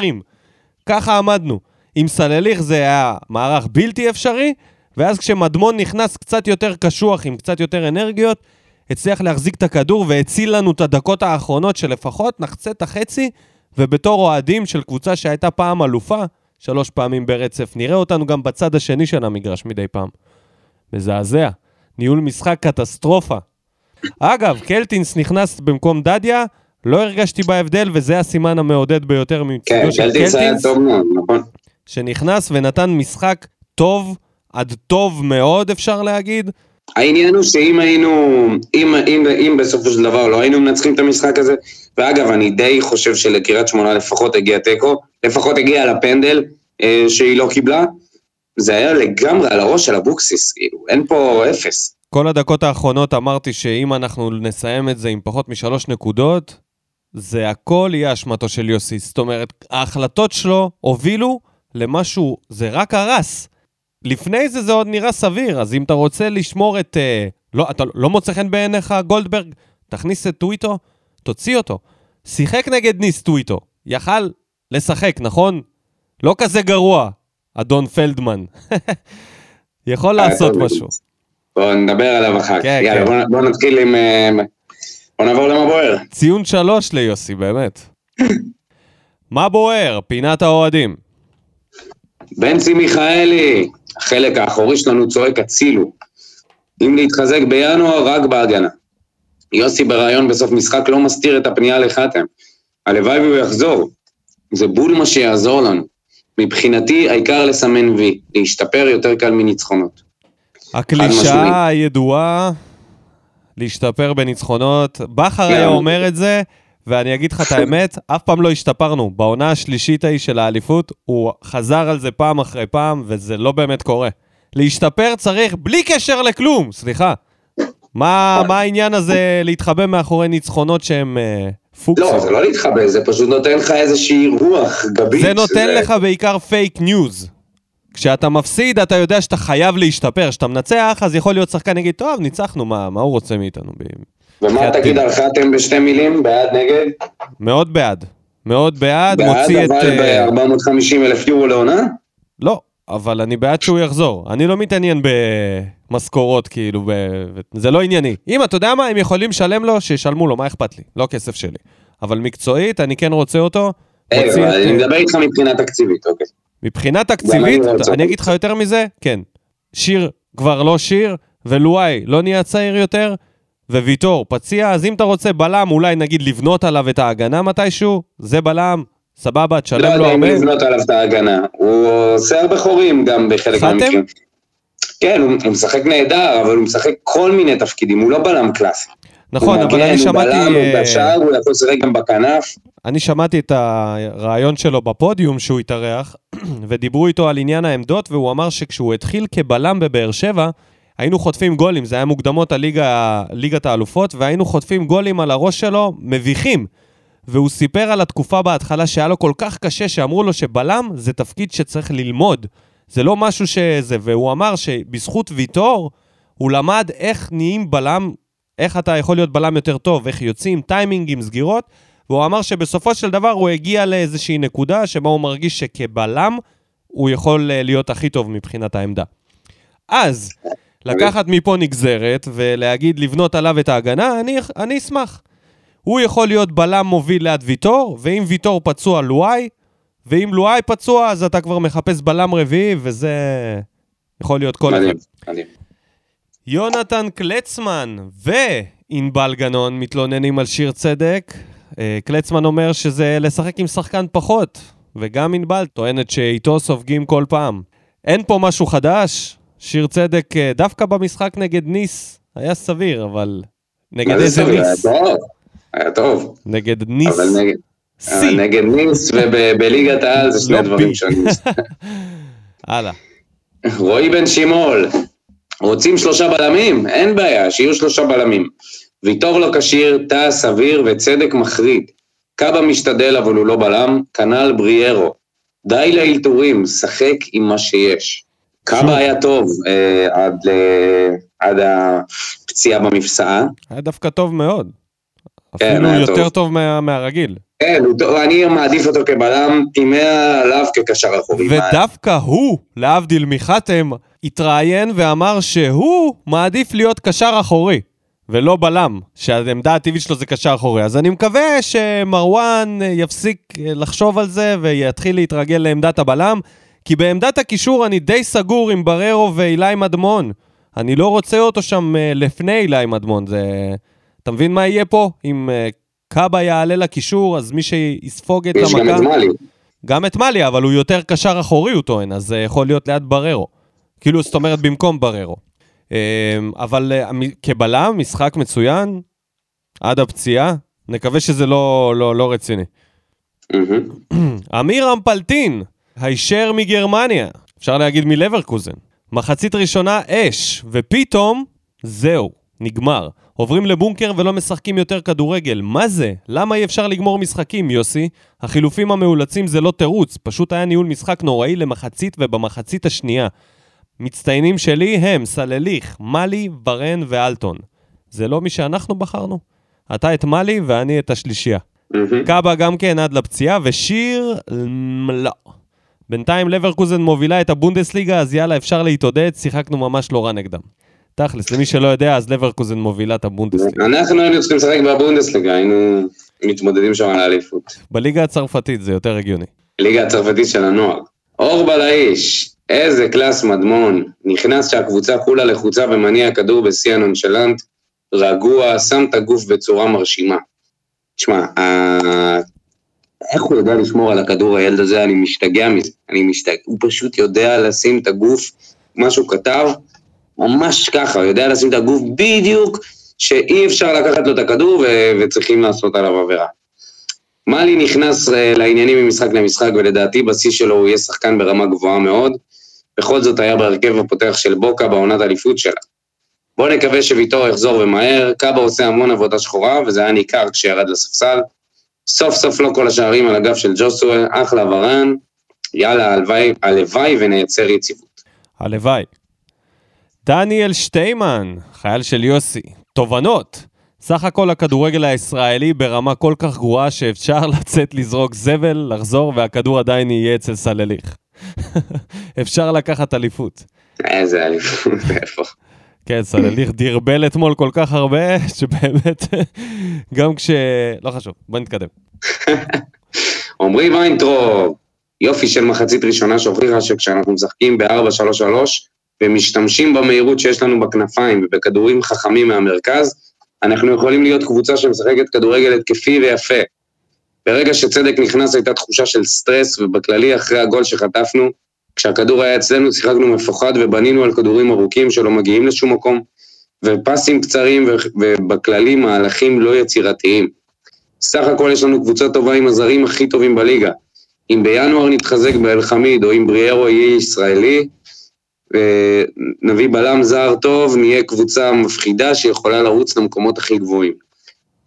ככה עמדנו. עם סלליך זה היה מערך בלתי אפשרי, ואז כשמדמון נכנס קצת יותר קשוח, עם קצת יותר אנרגיות, הצליח להחזיק את הכדור והציל לנו את הדקות האחרונות שלפחות נחצה את החצי, ובתור אוהדים של קבוצה שהייתה פעם אלופה, שלוש פעמים ברצף, נראה אותנו גם בצד השני של המגרש מדי פעם. מזעזע. ניהול משחק קטסטרופה. אגב, קלטינס נכנס במקום דדיה, לא הרגשתי בהבדל, וזה הסימן המעודד ביותר כן, מצדו של קלטינס היה קלטינס. טוב מאוד, נכון? שנכנס ונתן משחק טוב, עד טוב מאוד אפשר להגיד, העניין הוא שאם היינו, אם, אם, אם בסופו של דבר לא היינו מנצחים את המשחק הזה, ואגב, אני די חושב שלקריית שמונה לפחות הגיע תיקו, לפחות הגיע לפנדל אה, שהיא לא קיבלה, זה היה לגמרי על הראש של אבוקסיס, כאילו, אין פה אפס. כל הדקות האחרונות אמרתי שאם אנחנו נסיים את זה עם פחות משלוש נקודות, זה הכל יהיה אשמתו של יוסי. זאת אומרת, ההחלטות שלו הובילו למשהו, זה רק הרס. לפני זה זה עוד נראה סביר, אז אם אתה רוצה לשמור את... אה, לא, אתה לא מוצא חן בעיניך גולדברג? תכניס את טוויטו, תוציא אותו. שיחק נגד ניס טוויטו, יכל לשחק, נכון? לא כזה גרוע, אדון פלדמן. יכול לעשות טוב, משהו. בואו נדבר עליו אחר כך. כן, יאללה, כן. בואו בוא נתחיל עם... אה, בואו נעבור למה בוער. ציון שלוש ליוסי, באמת. מה בוער? פינת האוהדים. בנצי מיכאלי, החלק האחורי שלנו צועק הצילו. אם להתחזק בינואר, רק בהגנה. יוסי בריאיון בסוף משחק לא מסתיר את הפנייה לחתם. הלוואי והוא יחזור. זה בול מה שיעזור לנו. מבחינתי, העיקר לסמן וי, להשתפר יותר קל מניצחונות. הקלישאה הידועה, להשתפר בניצחונות. בכר היה גם. אומר את זה, ואני אגיד לך את האמת, אף פעם לא השתפרנו. בעונה השלישית ההיא של האליפות, הוא חזר על זה פעם אחרי פעם, וזה לא באמת קורה. להשתפר צריך בלי קשר לכלום, סליחה. מה, מה העניין הזה להתחבא מאחורי ניצחונות שהם אה, פוקסים? לא, זה לא להתחבא, זה פשוט נותן לך איזושהי רוח גבית. זה נותן לך בעיקר פייק ניוז. כשאתה מפסיד, אתה יודע שאתה חייב להשתפר. כשאתה מנצח, אז יכול להיות שחקן יגיד, טוב, ניצחנו, מה, מה הוא רוצה מאיתנו? ומה תגיד. על חתם בשתי מילים? בעד, נגד? מאוד בעד. מאוד בעד, בעד, מוציא את... אבל אה, ב-450 אלף יורו לעונה? לא, אבל אני בעד שהוא יחזור. אני לא מתעניין במשכורות, כאילו, ב... זה לא ענייני. אם אתה יודע מה, הם יכולים לשלם לו, שישלמו לו, מה אכפת לי? לא כסף שלי. אבל מקצועית, אני כן רוצה אותו. היי, מוציא אבל את, אני אה, מדבר איתך מבחינה תקציבית, אוקיי. מבחינה תקציבית, אני. אגיד לך יותר מזה, כן. שיר כבר לא שיר, ולואי לא נהיה צעיר יותר, וויטור פציע, אז אם אתה רוצה בלם, אולי נגיד לבנות עליו את ההגנה מתישהו, זה בלם, סבבה, לא תשלם לו יודע אם הרבה. לבנות עליו את ההגנה. הוא עושה הרבה חורים גם בחלק? מהמקרים. כן, הוא הוא משחק נהדר, אבל הוא משחק כל מיני תפקידים, הוא לא בלם קלאסי. נכון, הוא אבל מגן, אני הוא שמעתי... בלם, הוא אה, בשער, הוא יכול לשחק גם בכנף. אני שמעתי את הרעיון שלו בפודיום שהוא התארח, ודיברו איתו על עניין העמדות, והוא אמר שכשהוא התחיל כבלם בבאר שבע, היינו חוטפים גולים, זה היה מוקדמות הליגה, ליגת האלופות, והיינו חוטפים גולים על הראש שלו, מביכים. והוא סיפר על התקופה בהתחלה שהיה לו כל כך קשה, שאמרו לו שבלם זה תפקיד שצריך ללמוד. זה לא משהו שזה, והוא אמר שבזכות ויטור, הוא למד איך נהיים בלם, איך אתה יכול להיות בלם יותר טוב, איך יוצאים טיימינגים, סגירות, והוא אמר שבסופו של דבר הוא הגיע לאיזושהי נקודה שבה הוא מרגיש שכבלם הוא יכול להיות הכי טוב מבחינת העמדה. אז, לקחת מפה נגזרת ולהגיד לבנות עליו את ההגנה, אני, אני אשמח. הוא יכול להיות בלם מוביל ליד ויטור, ואם ויטור פצוע לואי, ואם לואי פצוע אז אתה כבר מחפש בלם רביעי, וזה יכול להיות כל אחד. יונתן קלצמן וענבל גנון מתלוננים על שיר צדק. אה, קלצמן אומר שזה לשחק עם שחקן פחות, וגם ענבל טוענת שאיתו סופגים כל פעם. אין פה משהו חדש, שיר צדק אה, דווקא במשחק נגד ניס היה סביר, אבל נגד איזה סביר? היה ניס? טוב, היה טוב. נגד ניס אבל נגד... אבל שיא. נגד ניס ובליגת העל זה שני לא דברים. שונים. הלאה. רועי בן שימול, רוצים שלושה בלמים? אין בעיה, שיהיו שלושה בלמים. ויטור לא כשיר, טאה סביר וצדק מחריד. קאבה משתדל אבל הוא לא בלם, כנ"ל בריארו. די לאלתורים, שחק עם מה שיש. קאבה היה טוב אה, עד, ל- עד הפציעה במפסעה. היה דווקא טוב מאוד. כן, אפילו היה יותר טוב. טוב מה- מהרגיל. כן, אני מעדיף אותו כבלם, טימא עליו כקשר אחורי. ודווקא הוא, להבדיל מחתם, התראיין ואמר שהוא מעדיף להיות קשר אחורי, ולא בלם, שהעמדה הטבעית שלו זה קשר אחורי. אז אני מקווה שמרואן אה, יפסיק אה, לחשוב על זה ויתחיל להתרגל לעמדת הבלם, כי בעמדת הקישור אני די סגור עם בררו ואילי מדמון. אני לא רוצה אותו שם אה, לפני אילי מדמון. זה... אתה מבין מה יהיה פה? אם אה, קאבה יעלה לקישור, אז מי שיספוג את יש גם המכה... את מאלי. גם את מאלי, אבל הוא יותר קשר אחורי, הוא טוען, אז זה יכול להיות ליד בררו. כאילו, זאת אומרת, במקום בררו. אבל אה, המ- כבלם, משחק מצוין, עד הפציעה. נקווה שזה לא, לא, לא רציני. אמיר אמפלטין, הישר מגרמניה, אפשר להגיד מלברקוזן. מחצית ראשונה אש, ופתאום, זהו, נגמר. עוברים לבונקר ולא משחקים יותר כדורגל. מה זה? למה אי אפשר לגמור משחקים, יוסי? החילופים המאולצים זה לא תירוץ, פשוט היה ניהול משחק נוראי למחצית ובמחצית השנייה. מצטיינים שלי הם סלליך, מאלי, ורן ואלטון. זה לא מי שאנחנו בחרנו? אתה את מאלי ואני את השלישייה. קאבה גם כן עד לפציעה, ושיר, לא. בינתיים לברקוזן מובילה את הבונדסליגה, אז יאללה, אפשר להתעודד, שיחקנו ממש לא רע נגדם. תכלס, למי שלא יודע, אז לברקוזן מובילה את הבונדסליגה. אנחנו היינו צריכים לשחק בבונדסליגה, היינו מתמודדים שם על האליפות. בליגה הצרפתית זה יותר הגיוני. ליגה הצרפתית של הנוער. אורבל האיש, איזה קלאס מדמון. נכנס שהקבוצה כולה לחוצה ומניע כדור בשיא הנונשלנט, רגוע, שם את הגוף בצורה מרשימה. תשמע, איך הוא יודע לשמור על הכדור, הילד הזה? אני משתגע מזה. אני משתגע, הוא פשוט יודע לשים את הגוף, מה שהוא כתב, ממש ככה, הוא יודע לשים את הגוף בדיוק, שאי אפשר לקחת לו את הכדור ו- וצריכים לעשות עליו עבירה. מאלי נכנס אה, לעניינים ממשחק למשחק, ולדעתי בשיא שלו הוא יהיה שחקן ברמה גבוהה מאוד. בכל זאת היה בהרכב הפותח של בוקה בעונת האליפות שלה. בואו נקווה שוויטור יחזור ומהר, קאבה עושה המון עבודה שחורה, וזה היה ניכר כשירד לספסל. סוף סוף לא כל השערים על הגב של ג'וסווה, אחלה ורן, יאללה, הלוואי, הלוואי ונייצר יציבות. הלוואי. דניאל שטיימן, חייל של יוסי. תובנות. סך הכל הכדורגל הישראלי ברמה כל כך גרועה שאפשר לצאת לזרוק זבל, לחזור והכדור עדיין יהיה אצל סלליך. אפשר לקחת אליפות. איזה אליפות, איפה. כן, סלליך דרבל אתמול כל כך הרבה, שבאמת, גם כש... לא חשוב, בוא נתקדם. עמרי ויינטרופ, יופי של מחצית ראשונה שהוכיחה שכשאנחנו משחקים ב-4-3-3 ומשתמשים במהירות שיש לנו בכנפיים ובכדורים חכמים מהמרכז, אנחנו יכולים להיות קבוצה שמשחקת כדורגל התקפי ויפה. ברגע שצדק נכנס הייתה תחושה של סטרס, ובכללי אחרי הגול שחטפנו, כשהכדור היה אצלנו שיחקנו מפוחד ובנינו על כדורים ארוכים שלא מגיעים לשום מקום, ופסים קצרים ובכללי מהלכים לא יצירתיים. סך הכל יש לנו קבוצה טובה עם הזרים הכי טובים בליגה. אם בינואר נתחזק באלחמיד או אם בריארו יהיה ישראלי, ונביא בלם זר טוב, נהיה קבוצה מפחידה שיכולה לרוץ למקומות הכי גבוהים.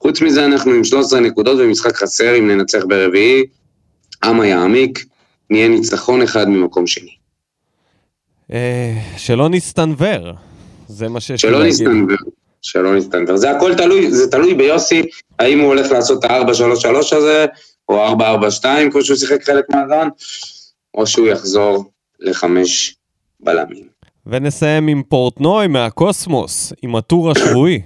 חוץ מזה אנחנו עם 13 נקודות ומשחק חסר אם ננצח ברביעי, אמה יעמיק, נהיה ניצחון אחד ממקום שני. אה, שלא נסתנוור, זה מה שיש לי שלא להגיד. נסתנוור, שלא נסתנוור. זה הכל תלוי, זה תלוי ביוסי, האם הוא הולך לעשות את ה-4-3-3 הזה, או 4-4-2 כמו שהוא שיחק חלק מהזמן, או שהוא יחזור לחמש בלמים. ונסיים עם פורטנוי מהקוסמוס, עם הטור השבועי.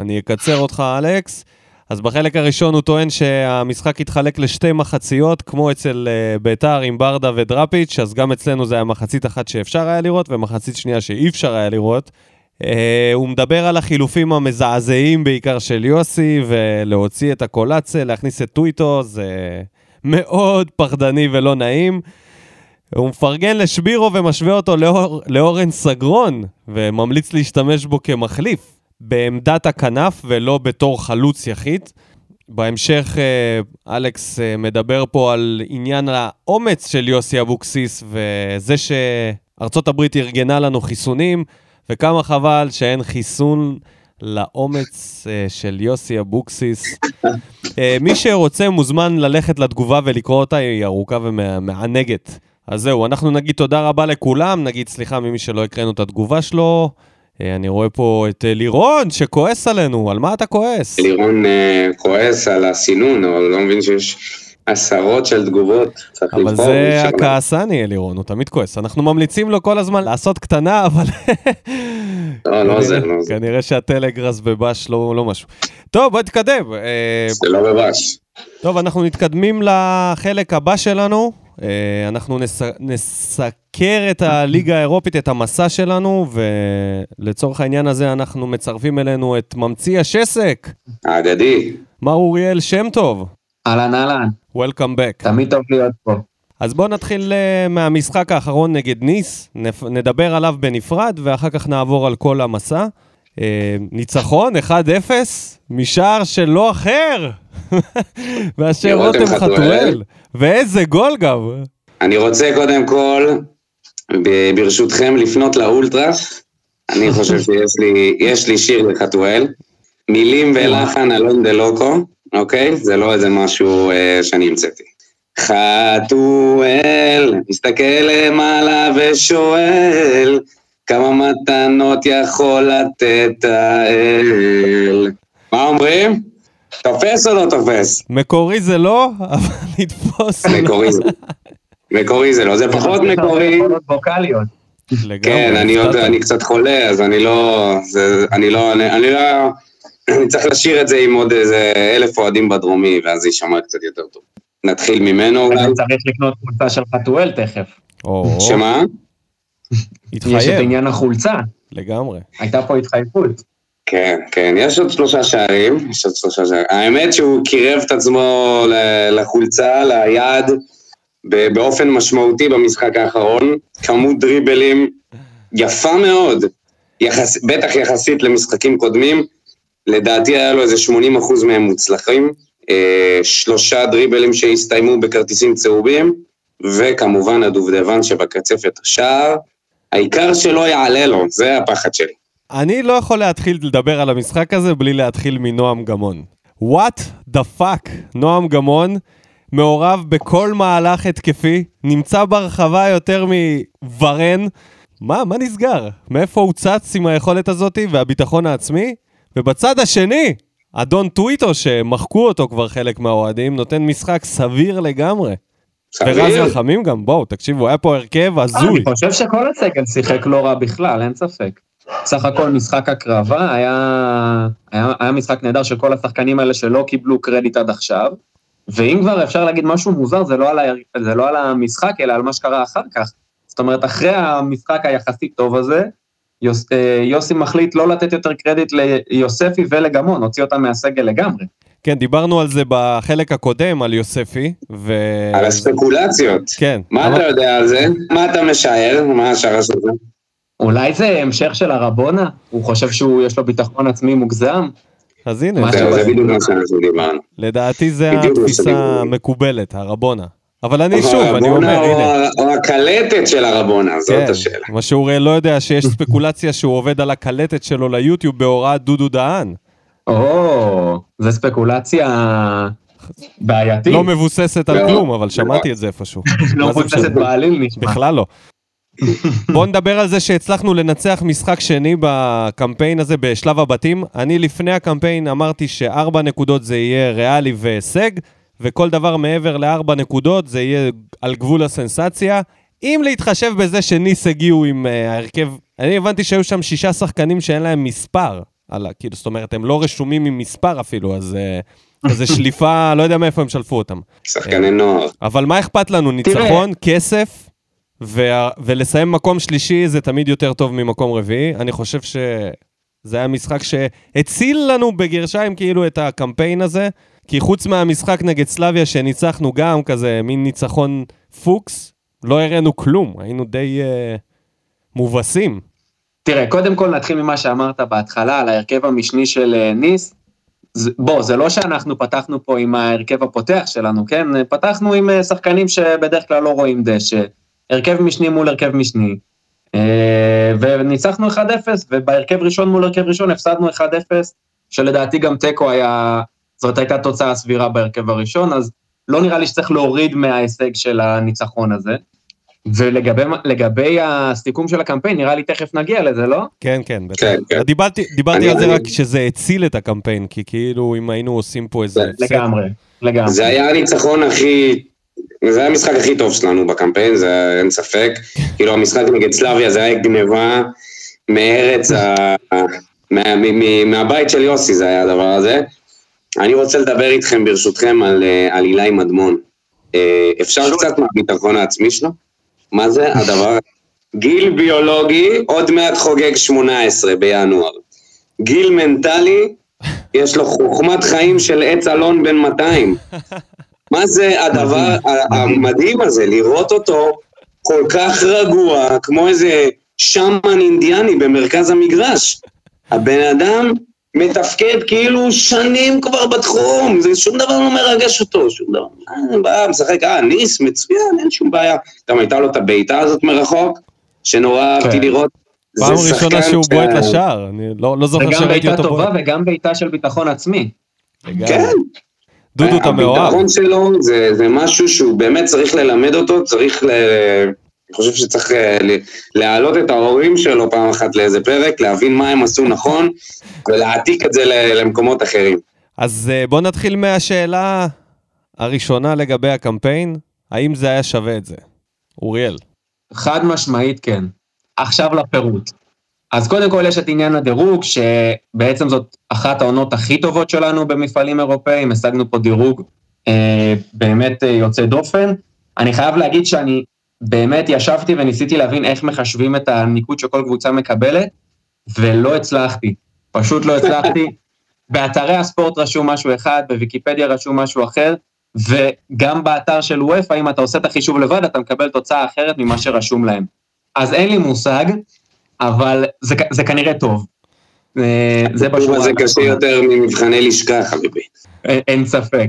אני אקצר אותך, אלכס. אז בחלק הראשון הוא טוען שהמשחק יתחלק לשתי מחציות, כמו אצל uh, ביתר עם ברדה ודראפיץ', אז גם אצלנו זה היה מחצית אחת שאפשר היה לראות, ומחצית שנייה שאי אפשר היה לראות. Uh, הוא מדבר על החילופים המזעזעים בעיקר של יוסי, ולהוציא את הקולציה, להכניס את טוויטו, זה מאוד פחדני ולא נעים. הוא מפרגן לשבירו ומשווה אותו לאור, לאורן סגרון, וממליץ להשתמש בו כמחליף, בעמדת הכנף ולא בתור חלוץ יחיד. בהמשך אה, אלכס אה, מדבר פה על עניין האומץ של יוסי אבוקסיס, וזה שארצות הברית ארגנה לנו חיסונים, וכמה חבל שאין חיסון לאומץ אה, של יוסי אבוקסיס. מי שרוצה מוזמן ללכת לתגובה ולקרוא אותה, היא ארוכה ומענגת. אז זהו, אנחנו נגיד תודה רבה לכולם, נגיד סליחה ממי שלא הקראנו את התגובה שלו. אה, אני רואה פה את אה, לירון שכועס עלינו, על מה אתה כועס? לירון אה, כועס על הסינון, אבל לא מבין שיש עשרות של תגובות. אבל זה הכעסני, לירון, הוא תמיד כועס. אנחנו ממליצים לו כל הזמן לעשות קטנה, אבל... לא, לא עוזר, לא עוזר. כנראה שהטלגראס בבש לא לא משהו. טוב, בוא נתקדם. זה לא בבש. טוב, אנחנו מתקדמים לחלק הבא שלנו. אה, אנחנו נס... נסקר את הליגה האירופית, את המסע שלנו, ולצורך העניין הזה אנחנו מצרפים אלינו את ממציא השסק, האגדי. מר אוריאל שם טוב. אהלן אהלן, Welcome back. תמיד טוב להיות פה. אז בואו נתחיל אה, מהמשחק האחרון נגד ניס, נדבר עליו בנפרד, ואחר כך נעבור על כל המסע. אה, ניצחון 1-0 משער של לא אחר מאשר רותם חתואל. ואיזה גול גם. אני רוצה קודם כל, ברשותכם, לפנות לאולטרס. אני חושב שיש לי, יש לי שיר לחתואל. מילים ולחן אלון דה לוקו, אוקיי? זה לא איזה משהו אה, שאני המצאתי. חתואל, מסתכל למעלה ושואל, כמה מתנות יכול לתת האל. מה אומרים? תופס או לא תופס? מקורי זה לא, אבל נתפוס מקורי זה. מקורי זה לא, זה פחות מקורי. כן, אני עוד. אני קצת חולה, אז אני לא, זה, אני לא, אני, אני לא, אני צריך לשיר את זה עם עוד איזה אלף אוהדים בדרומי, ואז זה יישמע קצת יותר טוב. נתחיל ממנו אולי. אתה צריך לקנות חולצה של חתואל תכף. או, שמה? יש את התחייב, עניין החולצה, לגמרי. הייתה פה התחייבות. כן, כן, יש עוד שלושה שערים, יש עוד שלושה שערים. האמת שהוא קירב את עצמו ל- לחולצה, ליעד, באופן משמעותי במשחק האחרון. כמות דריבלים יפה מאוד, יחס, בטח יחסית למשחקים קודמים. לדעתי היה לו איזה 80% מהם מוצלחים. אה, שלושה דריבלים שהסתיימו בכרטיסים צהובים, וכמובן הדובדבן שבקצפת השער. העיקר שלא יעלה לו, זה הפחד שלי. אני לא יכול להתחיל לדבר על המשחק הזה בלי להתחיל מנועם גמון. What the fuck? נועם גמון מעורב בכל מהלך התקפי, נמצא ברחבה יותר מוורן. מה, מה נסגר? מאיפה הוא צץ עם היכולת הזאת והביטחון העצמי? ובצד השני, אדון טוויטו, שמחקו אותו כבר חלק מהאוהדים, נותן משחק סביר לגמרי. ורז? רחמים גם, בואו, תקשיבו, היה פה הרכב אה, הזוי. אני חושב שכל הסגל שיחק לא רע בכלל, אין ספק. סך הכל משחק הקרבה היה, היה, היה משחק נהדר של כל השחקנים האלה שלא קיבלו קרדיט עד עכשיו. ואם כבר אפשר להגיד משהו מוזר, זה לא, על ה, זה לא על המשחק, אלא על מה שקרה אחר כך. זאת אומרת, אחרי המשחק היחסית טוב הזה, יוס, אה, יוסי מחליט לא לתת יותר קרדיט ליוספי ולגמון, הוציא אותם מהסגל לגמרי. כן, דיברנו על זה בחלק הקודם, על יוספי, ו... על הספקולציות. כן. מה אבל- אתה יודע על זה? מה אתה משער? מה השערה של זה? אולי זה המשך של הרבונה? הוא חושב שהוא, יש לו ביטחון עצמי מוגזם? אז הנה, מה זה- בדיוק מה שאנחנו דיברנו. לדעתי זה התפיסה. המקובלת, הרבונה. אבל אני שוב, אני אומר, או הנה. ה- או הקלטת של הרבונה, זאת כן, השאלה. מה שהוא לא יודע שיש ספקולציה שהוא עובד על הקלטת שלו ליוטיוב בהוראת דודו דהן. או, זו ספקולציה בעייתית. לא מבוססת על לא. כלום, אבל שמעתי את זה איפשהו. לא זה מבוססת? בעליל נשמע. בכלל לא. בואו נדבר על זה שהצלחנו לנצח משחק שני בקמפיין הזה בשלב הבתים. אני לפני הקמפיין אמרתי שארבע נקודות זה יהיה ריאלי והישג, וכל דבר מעבר לארבע נקודות זה יהיה על גבול הסנסציה. אם להתחשב בזה שניס הגיעו עם uh, ההרכב, אני הבנתי שהיו שם שישה שחקנים שאין להם מספר. על, ה- כאילו, זאת אומרת, הם לא רשומים עם מספר אפילו, אז uh, זה שליפה, לא יודע מאיפה הם שלפו אותם. שחקני נוער. אבל מה אכפת לנו? ניצחון, כסף, וה... ולסיים מקום שלישי זה תמיד יותר טוב ממקום רביעי. אני חושב שזה היה משחק שהציל לנו בגרשיים כאילו את הקמפיין הזה, כי חוץ מהמשחק נגד סלאביה שניצחנו גם כזה מין ניצחון פוקס, לא הראינו כלום, היינו די uh, מובסים. תראה, קודם כל נתחיל ממה שאמרת בהתחלה על ההרכב המשני של אה, ניס. בוא, זה לא שאנחנו פתחנו פה עם ההרכב הפותח שלנו, כן? פתחנו עם אה, שחקנים שבדרך כלל לא רואים דשא. הרכב משני מול הרכב משני. אה, וניצחנו 1-0, ובהרכב ראשון מול הרכב ראשון הפסדנו 1-0, שלדעתי גם תיקו היה, זאת הייתה תוצאה סבירה בהרכב הראשון, אז לא נראה לי שצריך להוריד מההישג של הניצחון הזה. ולגבי לגבי הסיכום של הקמפיין, נראה לי תכף נגיע לזה, לא? כן, כן, בטח. כן, כן. דיברתי, דיברתי אני- על זה אני- רק שזה הציל את הקמפיין, כי כאילו אם היינו עושים פה איזה... לגמרי, לגמרי. זה היה הניצחון הכי... זה היה המשחק הכי טוב שלנו בקמפיין, זה אין ספק. כאילו המשחק נגד סלאביה זה היה גניבה מארץ ה... מה, מ, מ, מהבית של יוסי זה היה הדבר הזה. אני רוצה לדבר איתכם ברשותכם על, אה, על אילי מדמון. אה, אפשר קצת מהביטחון העצמי שלו? מה זה הדבר? גיל ביולוגי, עוד מעט חוגג 18 בינואר. גיל מנטלי, יש לו חוכמת חיים של עץ אלון בן 200. מה זה הדבר המדהים הזה, לראות אותו כל כך רגוע, כמו איזה שמן אינדיאני במרכז המגרש. הבן אדם מתפקד כאילו שנים כבר בתחום, זה שום דבר לא מרגש אותו, שום דבר. אה, אין בעיה, משחק, אה, ניס, מצוין, אין שום בעיה. גם הייתה לו את הבעיטה הזאת מרחוק, שנורא אהבתי כן. לראות. זה פעם ראשונה שהוא בועט לשער, אני לא לא זה זוכר גם שראיתי בעיטה אותו טובה בועט. וגם בעיטה של ביטחון עצמי. כן. דודו, אתה מאוהב. הביטחון שלו זה, זה משהו שהוא באמת צריך ללמד אותו, צריך ל... אני חושב שצריך אה, ל- להעלות את ההורים שלו פעם אחת לאיזה פרק, להבין מה הם עשו נכון, ולהעתיק את זה למקומות אחרים. אז אה, בוא נתחיל מהשאלה הראשונה לגבי הקמפיין, האם זה היה שווה את זה? אוריאל. חד משמעית כן. עכשיו לפירוט. אז קודם כל יש את עניין הדירוג, שבעצם זאת אחת העונות הכי טובות שלנו במפעלים אירופאיים, השגנו פה דירוג אה, באמת אה, יוצא דופן. אני חייב להגיד שאני באמת ישבתי וניסיתי להבין איך מחשבים את הניקוד שכל קבוצה מקבלת, ולא הצלחתי. פשוט לא הצלחתי. באתרי הספורט רשום משהו אחד, בוויקיפדיה רשום משהו אחר, וגם באתר של וופא, אם אתה עושה את החישוב לבד, אתה מקבל תוצאה אחרת ממה שרשום להם. אז אין לי מושג, אבל זה, זה כנראה טוב. אה, זה בשורה זה קשה. יותר ממבחני לשכה, חביבי. אין- אין ספק.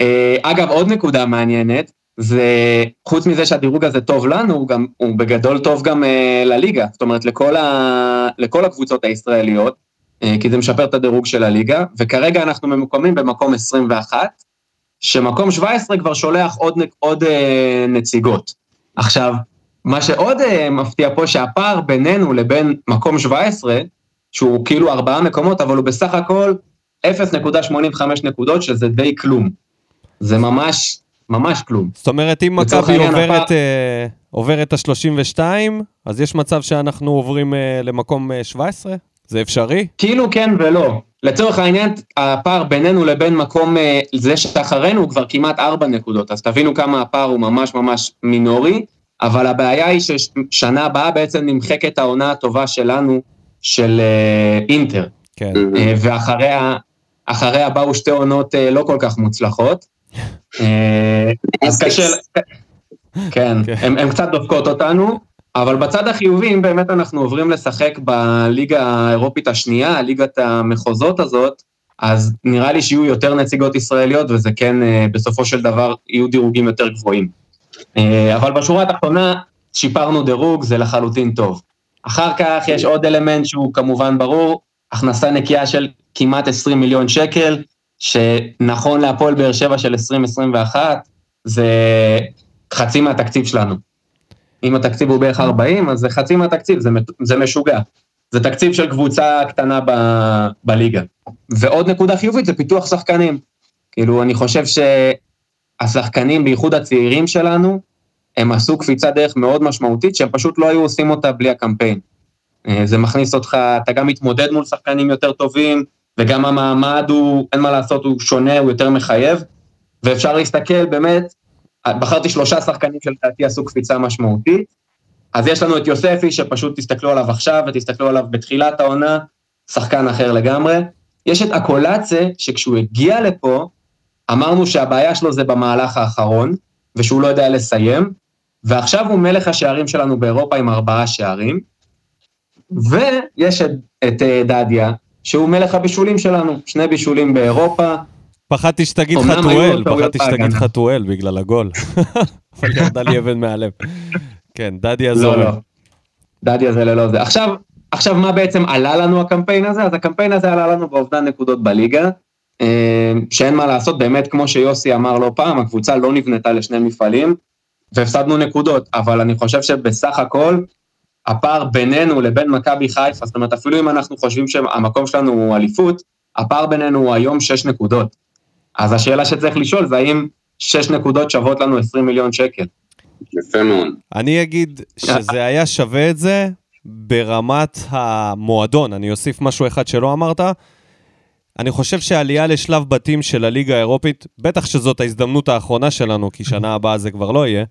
אה, אגב, עוד נקודה מעניינת, זה חוץ מזה שהדירוג הזה טוב לנו, הוא, גם, הוא בגדול טוב גם אה, לליגה, זאת אומרת לכל, ה, לכל הקבוצות הישראליות, אה, כי זה משפר את הדירוג של הליגה, וכרגע אנחנו ממוקמים במקום 21, שמקום 17 כבר שולח עוד, עוד אה, נציגות. עכשיו, מה שעוד אה, מפתיע פה, שהפער בינינו לבין מקום 17, שהוא כאילו ארבעה מקומות, אבל הוא בסך הכל 0.85 נקודות, שזה די כלום. זה ממש, ממש כלום. זאת אומרת, אם מכבי עוברת, הפער- אה, עוברת את ה-32, אז יש מצב שאנחנו עוברים אה, למקום אה, 17? זה אפשרי? כאילו כן ולא. לצורך העניין, הפער בינינו לבין מקום, אה, זה שאחרינו הוא כבר כמעט ארבע נקודות, אז תבינו כמה הפער הוא ממש ממש מינורי, אבל הבעיה היא ששנה הבאה בעצם נמחקת העונה הטובה שלנו, של אה, אינטר. כן. אה, ואחריה אחריה באו שתי עונות אה, לא כל כך מוצלחות. אה, אז קשה, כן, כן. הם, הם קצת דופקות אותנו, אבל בצד החיובי, אם באמת אנחנו עוברים לשחק בליגה האירופית השנייה, ליגת המחוזות הזאת, אז נראה לי שיהיו יותר נציגות ישראליות, וזה כן, אה, בסופו של דבר, יהיו דירוגים יותר גבוהים. אה, אבל בשורה התחתונה, שיפרנו דירוג, זה לחלוטין טוב. אחר כך יש עוד אלמנט שהוא כמובן ברור, הכנסה נקייה של כמעט 20 מיליון שקל, שנכון להפועל באר שבע של 2021, זה חצי מהתקציב שלנו. אם התקציב הוא בערך 40, אז זה חצי מהתקציב, זה, זה משוגע. זה תקציב של קבוצה קטנה ב, בליגה. ועוד נקודה חיובית זה פיתוח שחקנים. כאילו, אני חושב שהשחקנים, בייחוד הצעירים שלנו, הם עשו קפיצת דרך מאוד משמעותית, שהם פשוט לא היו עושים אותה בלי הקמפיין. אה, זה מכניס אותך, אתה גם מתמודד מול שחקנים יותר טובים, וגם המעמד הוא, אין מה לעשות, הוא שונה, הוא יותר מחייב, ואפשר להסתכל באמת, בחרתי שלושה שחקנים שלדעתי עשו קפיצה משמעותית, אז יש לנו את יוספי, שפשוט תסתכלו עליו עכשיו ותסתכלו עליו בתחילת העונה, שחקן אחר לגמרי. יש את אקולצה, שכשהוא הגיע לפה, אמרנו שהבעיה שלו זה במהלך האחרון, ושהוא לא יודע לסיים, ועכשיו הוא מלך השערים שלנו באירופה עם ארבעה שערים, ויש את, את אה, דדיה, שהוא מלך הבישולים שלנו, שני בישולים באירופה, פחדתי שתגיד חתואל, פחדתי שתגיד. חתואל בגלל הגול. אבל ירדה לי אבן מהלב. כן, דדי לא, אזורי. לא. דדיה זה ללא זה. עכשיו, עכשיו מה בעצם עלה לנו הקמפיין הזה? אז הקמפיין הזה עלה לנו באובדן נקודות בליגה, אה, שאין מה לעשות, באמת כמו שיוסי אמר לא פעם, הקבוצה לא נבנתה לשני מפעלים, והפסדנו נקודות, אבל אני חושב שבסך הכל, הפער בינינו לבין מכבי חיפה, זאת אומרת, אפילו אם אנחנו חושבים שהמקום שלנו הוא אליפות, הפער בינינו הוא היום שש נקודות. אז השאלה שצריך לשאול זה האם שש נקודות שוות לנו 20 מיליון שקל. יפה מאוד. אני אגיד שזה היה שווה את זה ברמת המועדון. אני אוסיף משהו אחד שלא אמרת. אני חושב שהעלייה לשלב בתים של הליגה האירופית, בטח שזאת ההזדמנות האחרונה שלנו, כי שנה הבאה זה כבר לא יהיה,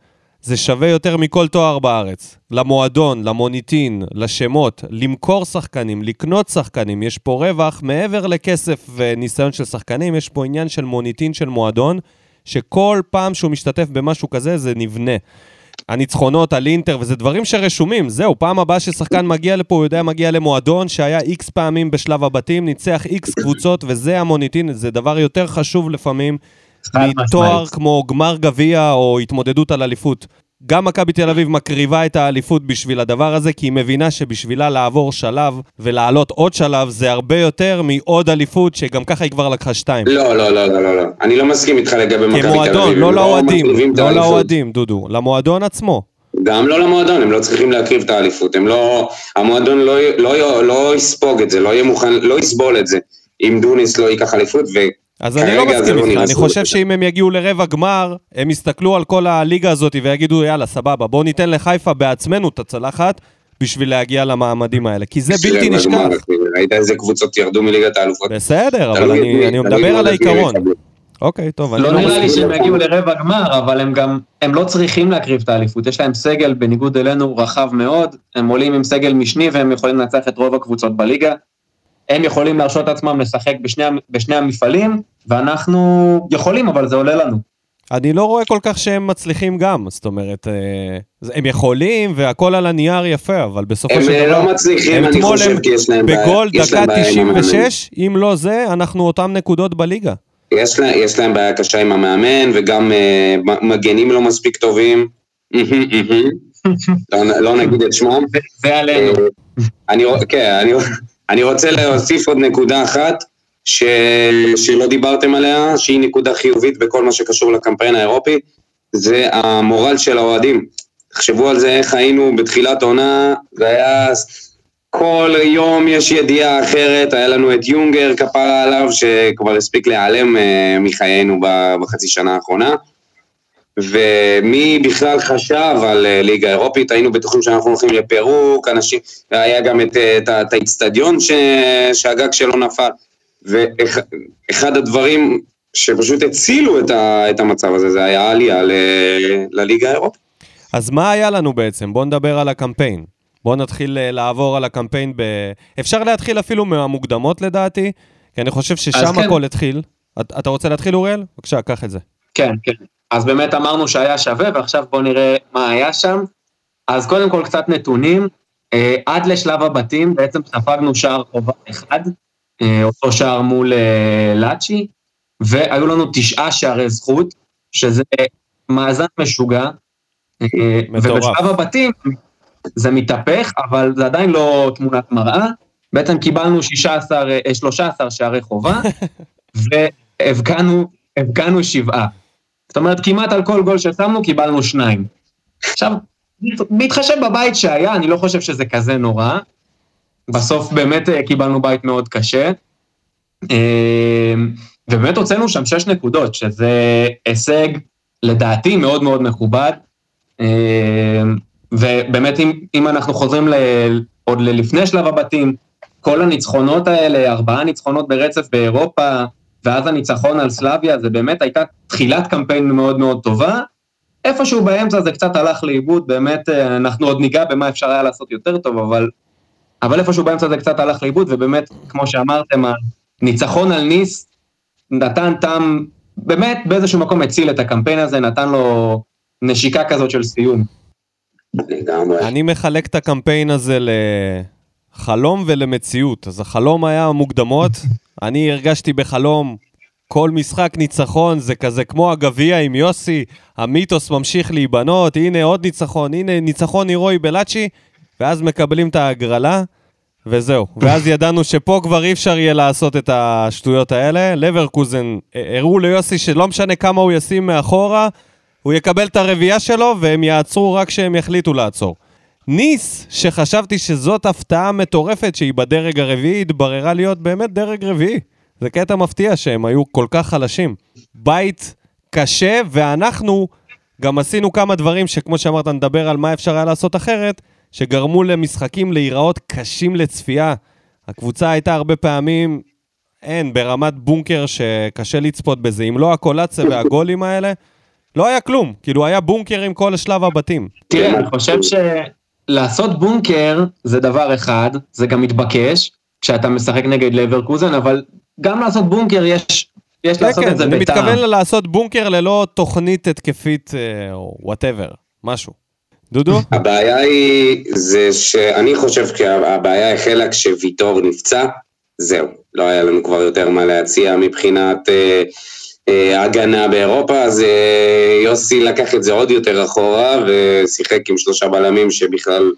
זה שווה יותר מכל תואר בארץ. למועדון, למוניטין, לשמות, למכור שחקנים, לקנות שחקנים. יש פה רווח מעבר לכסף וניסיון של שחקנים, יש פה עניין של מוניטין של מועדון, שכל פעם שהוא משתתף במשהו כזה, זה נבנה. הניצחונות על אינטר, וזה דברים שרשומים, זהו, פעם הבאה ששחקן מגיע לפה, הוא יודע, מגיע למועדון שהיה איקס פעמים בשלב הבתים, ניצח איקס קבוצות, וזה המוניטין, זה דבר יותר חשוב לפעמים מתואר. כמו גמר גביע או התמודדות על אליפות. גם מכבי תל אביב מקריבה את האליפות בשביל הדבר הזה, כי היא מבינה שבשבילה לעבור שלב ולעלות עוד שלב זה הרבה יותר מעוד אליפות, שגם ככה היא כבר לקחה שתיים. לא, לא, לא, לא, לא, לא. אני לא מסכים איתך לגבי מכבי תל אביב. כמועדון, הם לא לאוהדים, לא. לאוהדים, דודו, למועדון עצמו. גם לא למועדון, הם לא צריכים להקריב את האליפות. הם לא... המועדון לא, לא, לא יספוג את זה, לא יהיה מוכן, לא יסבול את זה. אם דוניס לא ייקח אליפות, ו... אז אני לא מסכים לא איתך, אני. חושב שאם הם יגיעו לרבע גמר, הם יסתכלו על כל הליגה הזאת ויגידו, יאללה, סבבה, בואו ניתן לחיפה בעצמנו את הצלחת בשביל להגיע למעמדים האלה, כי זה בלתי נשכח. ראית איזה קבוצות ירדו מליגת האלופות? בסדר, אבל אני מדבר על העיקרון. אוקיי, טוב, אני לא לא נראה לי מסכים. שהם יגיעו לרבע גמר, אבל הם גם, הם לא צריכים להקריב את האליפות. יש להם סגל, בניגוד אלינו, רחב מאוד. הם עולים עם סגל משני והם יכולים לנצח את רוב הקבוצות בליגה. הם יכולים להרשות עצמם לשחק בשני, בשני המפעלים, ואנחנו יכולים, אבל זה עולה לנו. אני לא רואה כל כך שהם מצליחים גם, זאת אומרת, אה, הם יכולים והכל על הנייר יפה, אבל בסופו הם של אה, דבר... לא מצליחים, הם אני חושב, הם כי יש להם בעיה. בגול דקה להם בעיה עם המאמן. 96, אם לא זה, אנחנו אותם נקודות בליגה. יש לה- יש להם בעיה קשה עם המאמן, וגם מ- מגנים לא מספיק טובים. לא לא נגיד את שמם. זה עלינו. אני, כן, אני, אני רוצה להוסיף עוד נקודה אחת, ש, שלא דיברתם עליה, שהיא נקודה חיובית בכל מה שקשור לקמפיין האירופי, זה המורל של האוהדים. תחשבו על זה, איך היינו בתחילת עונה, זה היה... כל יום יש ידיעה אחרת, היה לנו את יונגר כפרה עליו, שכבר הספיק להיעלם אה, מחיינו בחצי שנה האחרונה. ומי בכלל חשב על אה, ליגה אירופית, היינו בטוחים שאנחנו הולכים לפירוק, אנשים, היה גם את, אה, את, ה- את האיצטדיון שהגג שלו נפל, ואחד הדברים שפשוט הצילו את, ה, את המצב הזה, זה היה העלייה ל, לליגה האירופית. אז מה היה לנו בעצם? בואו נדבר על הקמפיין. בואו נתחיל אה, לעבור על הקמפיין ב... אפשר להתחיל אפילו מהמוקדמות לדעתי, כי אני חושב ששם כן. הכל התחיל. את- אתה רוצה להתחיל, אוריאל? בבקשה, קח את זה. כן, כן. אז באמת אמרנו שהיה שווה, ועכשיו בואו נראה מה היה שם. אז קודם כל קצת נתונים. אה, עד לשלב הבתים בעצם ספגנו שער חובה אחד, אה, אותו שער מול אה, לאצ'י, והיו לנו תשעה שערי זכות, שזה מאזן משוגע. אה, מטורף. ובשלב הבתים זה מתהפך, אבל זה עדיין לא תמונת מראה. בעצם קיבלנו 16, אה, 13 שערי חובה, והבקענו הבקענו שבעה. זאת אומרת, כמעט על כל גול ששמנו קיבלנו שניים. עכשיו, בהתחשב בבית שהיה, אני לא חושב שזה כזה נורא. בסוף באמת אה, קיבלנו בית מאוד קשה. אה, ובאמת הוצאנו שם שש נקודות, שזה הישג לדעתי מאוד מאוד מכובד. אה, ובאמת אם, אם אנחנו חוזרים ל, עוד ללפני שלב הבתים, כל הניצחונות האלה, ארבעה ניצחונות ברצף באירופה, ואז הניצחון על סלאביה, זה באמת הייתה תחילת קמפיין מאוד מאוד טובה. איפשהו באמצע זה קצת הלך לאיבוד, באמת אה, אנחנו עוד ניגע במה אפשר היה לעשות יותר טוב, אבל, אבל איפשהו באמצע זה קצת הלך לאיבוד, ובאמת, כמו שאמרתם, הניצחון על ניס נתן טעם, באמת באיזשהו מקום הציל את הקמפיין הזה, נתן לו נשיקה כזאת של סיום. לגמרי. אני מחלק את הקמפיין הזה לחלום ולמציאות. אז החלום היה מוקדמות, אני הרגשתי בחלום כל משחק ניצחון, זה כזה כמו הגביע עם יוסי, המיתוס ממשיך להיבנות, הנה עוד ניצחון, הנה ניצחון הירואי בלאצ'י, ואז מקבלים את ההגרלה, וזהו. ואז ידענו שפה כבר אי אפשר יהיה לעשות את השטויות האלה. לברקוזן אה, הראו ליוסי שלא משנה כמה הוא ישים מאחורה, הוא יקבל את הרביעייה שלו, והם יעצרו רק כשהם יחליטו לעצור. ניס, שחשבתי שזאת הפתעה מטורפת שהיא בדרג הרביעי, התבררה להיות באמת דרג רביעי. זה קטע מפתיע שהם היו כל כך חלשים. בית קשה, ואנחנו גם עשינו כמה דברים שכמו שאמרת, נדבר על מה אפשר היה לעשות אחרת, שגרמו למשחקים להיראות קשים לצפייה. הקבוצה הייתה הרבה פעמים, אין, ברמת בונקר שקשה לצפות בזה. אם לא הקולציה והגולים האלה, לא היה כלום. כאילו, היה בונקר עם כל שלב הבתים. תראה, אני חושב שלעשות בונקר זה דבר אחד, זה גם מתבקש, כשאתה משחק נגד לברקוזן, אבל גם לעשות בונקר יש, יש לעשות כן, את זה אני בטעם. מתכוון לעשות בונקר ללא תוכנית התקפית אה, או whatever, משהו. דודו? הבעיה היא, זה שאני חושב שהבעיה החלה כשוויטור נפצע, זהו, לא היה לנו כבר יותר מה להציע מבחינת אה, אה, הגנה באירופה, אז אה, יוסי לקח את זה עוד יותר אחורה ושיחק עם שלושה בלמים שבכלל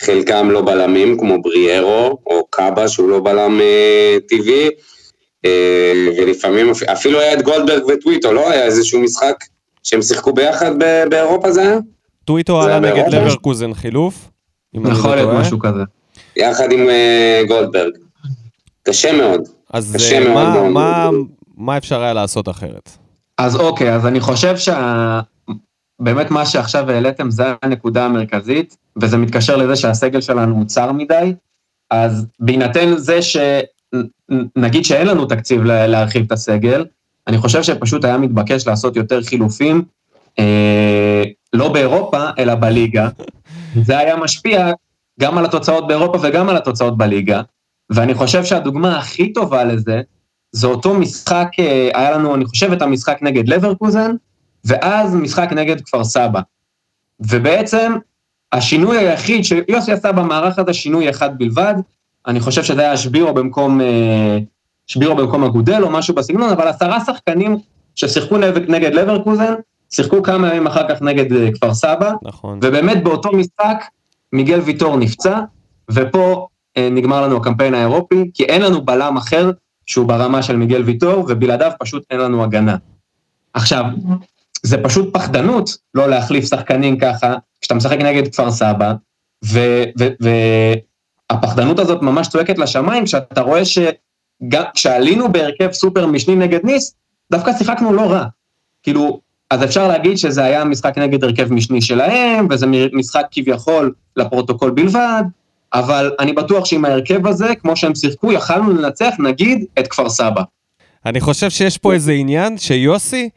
חלקם לא בלמים, כמו בריארו או קאבה שהוא לא בלם אה, טבעי, ולפעמים אפ- אפילו היה את גולדברג וטוויטו, לא היה איזשהו משחק שהם שיחקו ביחד ב- באירופה זה היה? טוויטו עלה נגד? לברקוזן חילוף. יכול לא להיות טועה. משהו כזה. יחד עם גולדברג. קשה מאוד. אז קשה מאוד מה- מאוד. מה- אפשר היה לעשות אחרת? אז אוקיי, אז אני חושב שה... באמת מה שעכשיו העליתם זה הנקודה המרכזית, וזה מתקשר לזה שהסגל שלנו הוא צר מדי, אז בהינתן זה שנגיד שאין לנו תקציב לה- להרחיב את הסגל, אני חושב שפשוט היה מתבקש לעשות יותר חילופים, אה, לא באירופה, אלא בליגה. זה היה משפיע גם על התוצאות באירופה וגם על התוצאות בליגה, ואני חושב שהדוגמה הכי טובה לזה, זה אותו משחק, אה, היה לנו, אני חושב, את המשחק נגד לברקוזן, ואז משחק נגד כפר סבא. ובעצם, השינוי היחיד שיוסי עשה במערך הזה, שינוי אחד בלבד, אני חושב שזה היה שבירו במקום, אה, שבירו במקום אגודל או משהו בסגנון, אבל עשרה שחקנים ששיחקו נגד, לברקוזן, שיחקו כמה ימים אחר כך נגד אה, כפר סבא, נכון. ובאמת באותו משחק מיגל ויטור נפצע, ופה נגמר לנו הקמפיין האירופי, כי אין לנו בלם אחר שהוא ברמה של מיגל ויטור, ובלעדיו פשוט אין לנו הגנה. עכשיו, זה פשוט פחדנות לא להחליף שחקנים ככה, כשאתה משחק נגד כפר סבא, והפחדנות הזאת ממש צועקת לשמיים, כשאתה רואה שגם כשעלינו בהרכב סופר משני נגד ניס, דווקא שיחקנו לא רע. כאילו, אז אפשר להגיד שזה היה משחק נגד הרכב משני שלהם, וזה משחק כביכול לפרוטוקול בלבד, אבל אני בטוח שעם ההרכב הזה, כמו שהם שיחקו, יכלנו לנצח, נגיד, את כפר סבא. אני חושב שיש פה איזה עניין שיוסי,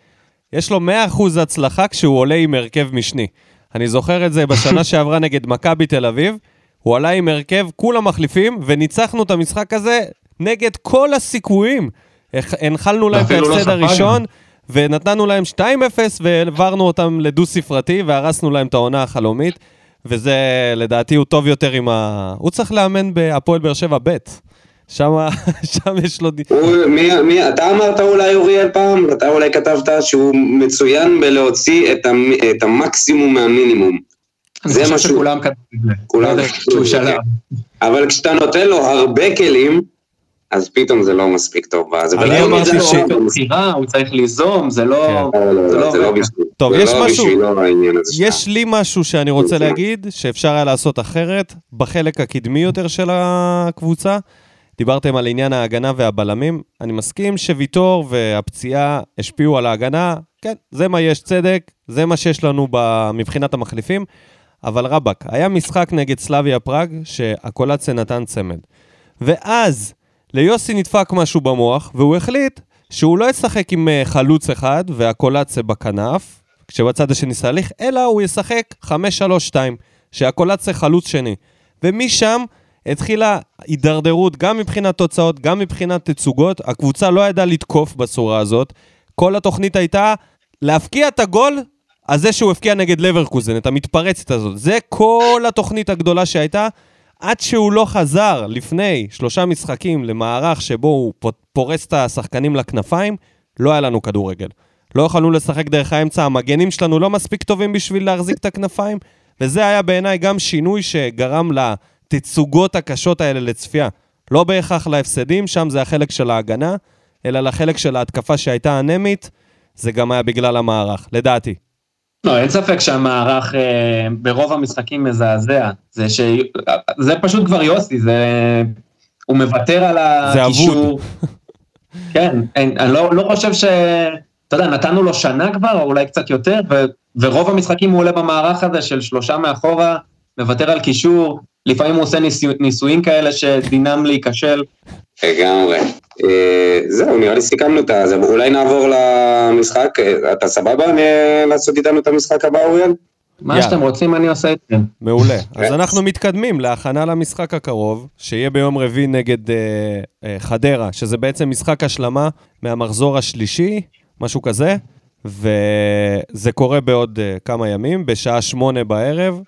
יש לו 100% הצלחה כשהוא עולה עם הרכב משני. אני זוכר את זה בשנה שעברה נגד מכבי תל אביב, הוא עלה עם הרכב, כולם מחליפים, וניצחנו את המשחק הזה נגד כל הסיכויים. הנחלנו להם את לא ההפסד ספגנו. הראשון, ונתנו להם 2-0, והעברנו אותם לדו-ספרתי, והרסנו להם את העונה החלומית, וזה, לדעתי, הוא טוב יותר עם ה... הוא צריך לאמן בהפועל באר שבע ב'. שם, שם יש לו... הוא, מי, מי, אתה אמרת אולי אוריאל פעם, אתה אולי כתבת שהוא מצוין בלהוציא את, המ, את המקסימום מהמינימום. אני זה חושב מה שהוא- שכולם כתבו את זה. כולם לא כתבו את זה, שלב. כן. אבל כשאתה נותן לו הרבה כלים, אז פתאום זה לא מספיק טוב. זה אני אמרתי ש- לא- בחירה, הוא צריך ליזום, זה לא... כן. לא, לא, זה לא, לא זה לא עובד בשביל... טוב, יש משהו- בשבילו. יש לי משהו שאני רוצה להגיד, שאפשר היה לעשות אחרת, בחלק הקדמי יותר של הקבוצה. דיברתם על עניין ההגנה והבלמים. אני מסכים שוויטור והפציעה השפיעו על ההגנה. כן, זה מה יש צדק, זה מה שיש לנו מבחינת המחליפים. אבל רבאק, היה משחק נגד סלאביה פראג, שהקולציה נתן צמד. ואז ליוסי נדפק משהו במוח, והוא החליט שהוא לא ישחק עם אה, חלוץ אחד והקולציה בכנף, כשבצד השני סליח, אלא הוא ישחק 5-3-2, שהקולציה חלוץ שני. ומשם התחילה הידרדרות גם מבחינת תוצאות, גם מבחינת תצוגות. הקבוצה לא ידעה לתקוף בצורה הזאת. כל התוכנית הייתה להפקיע את הגול הזה שהוא הפקיע נגד לברקוזן, את המתפרצת הזאת. זה כל התוכנית הגדולה שהייתה, עד שהוא לא חזר לפני שלושה משחקים למערך שבו הוא פורס את השחקנים לכנפיים, לא היה לנו כדורגל. לא יכולנו לשחק דרך האמצע, המגנים שלנו לא מספיק טובים בשביל להחזיק את הכנפיים, וזה היה בעיניי גם שינוי שגרם לתצוגות הקשות האלה לצפייה. לא בהכרח להפסדים, שם זה החלק של ההגנה, אלא לחלק של ההתקפה שהייתה אנמית, זה גם היה בגלל המערך, לדעתי. לא, אין ספק שהמערך אה, ברוב המשחקים מזעזע. זה ש... זה פשוט כבר יוסי, זה... הוא מוותר על הקישור. כן, אין, אני לא, לא חושב ש... אתה יודע, נתנו לו שנה כבר, או אולי קצת יותר, ו... ורוב המשחקים הוא עולה במערך הזה של שלושה מאחורה, מוותר על קישור, לפעמים הוא עושה ניסו... ניסויים כאלה שדינם להיכשל. לגמרי. אה, זהו, נראה לי סיכמנו את זה. אולי נעבור למשחק. אה, אתה סבבה לעשות איתנו את המשחק הבא, אוריאל? מה. שאתם רוצים אני עושה איתכם. מעולה. אז אנחנו מתקדמים להכנה למשחק הקרוב, שיהיה ביום רביעי נגד אה, אה, חדרה, שזה בעצם משחק השלמה מהמחזור השלישי, משהו כזה, וזה קורה בעוד אה, כמה ימים, בשעה שמונה בערב.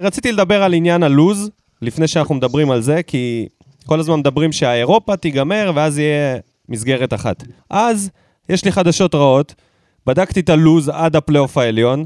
רציתי לדבר על עניין הלוז, לפני שאנחנו מדברים על זה, כי כל הזמן מדברים שהאירופה תיגמר ואז יהיה מסגרת אחת. אז יש לי חדשות רעות, בדקתי את הלוז עד הפלייאוף העליון,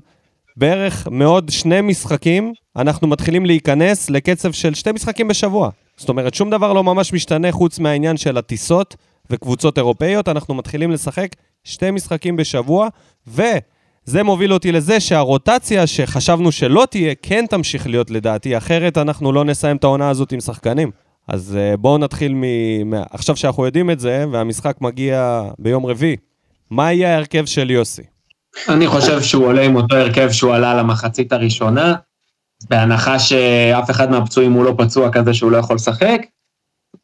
בערך מעוד שני משחקים, אנחנו מתחילים להיכנס לקצב של שתי משחקים בשבוע. זאת אומרת, שום דבר לא ממש משתנה חוץ מהעניין של הטיסות וקבוצות אירופאיות, אנחנו מתחילים לשחק שתי משחקים בשבוע, וזה מוביל אותי לזה שהרוטציה שחשבנו שלא תהיה, כן תמשיך להיות לדעתי, אחרת אנחנו לא נסיים את העונה הזאת עם שחקנים. אז uh, בואו נתחיל מ... עכשיו שאנחנו יודעים את זה, והמשחק מגיע ביום רביעי, מה יהיה ההרכב של יוסי? אני חושב שהוא עולה עם אותו הרכב שהוא עלה למחצית הראשונה, בהנחה שאף אחד מהפצועים הוא לא פצוע כזה שהוא לא יכול לשחק,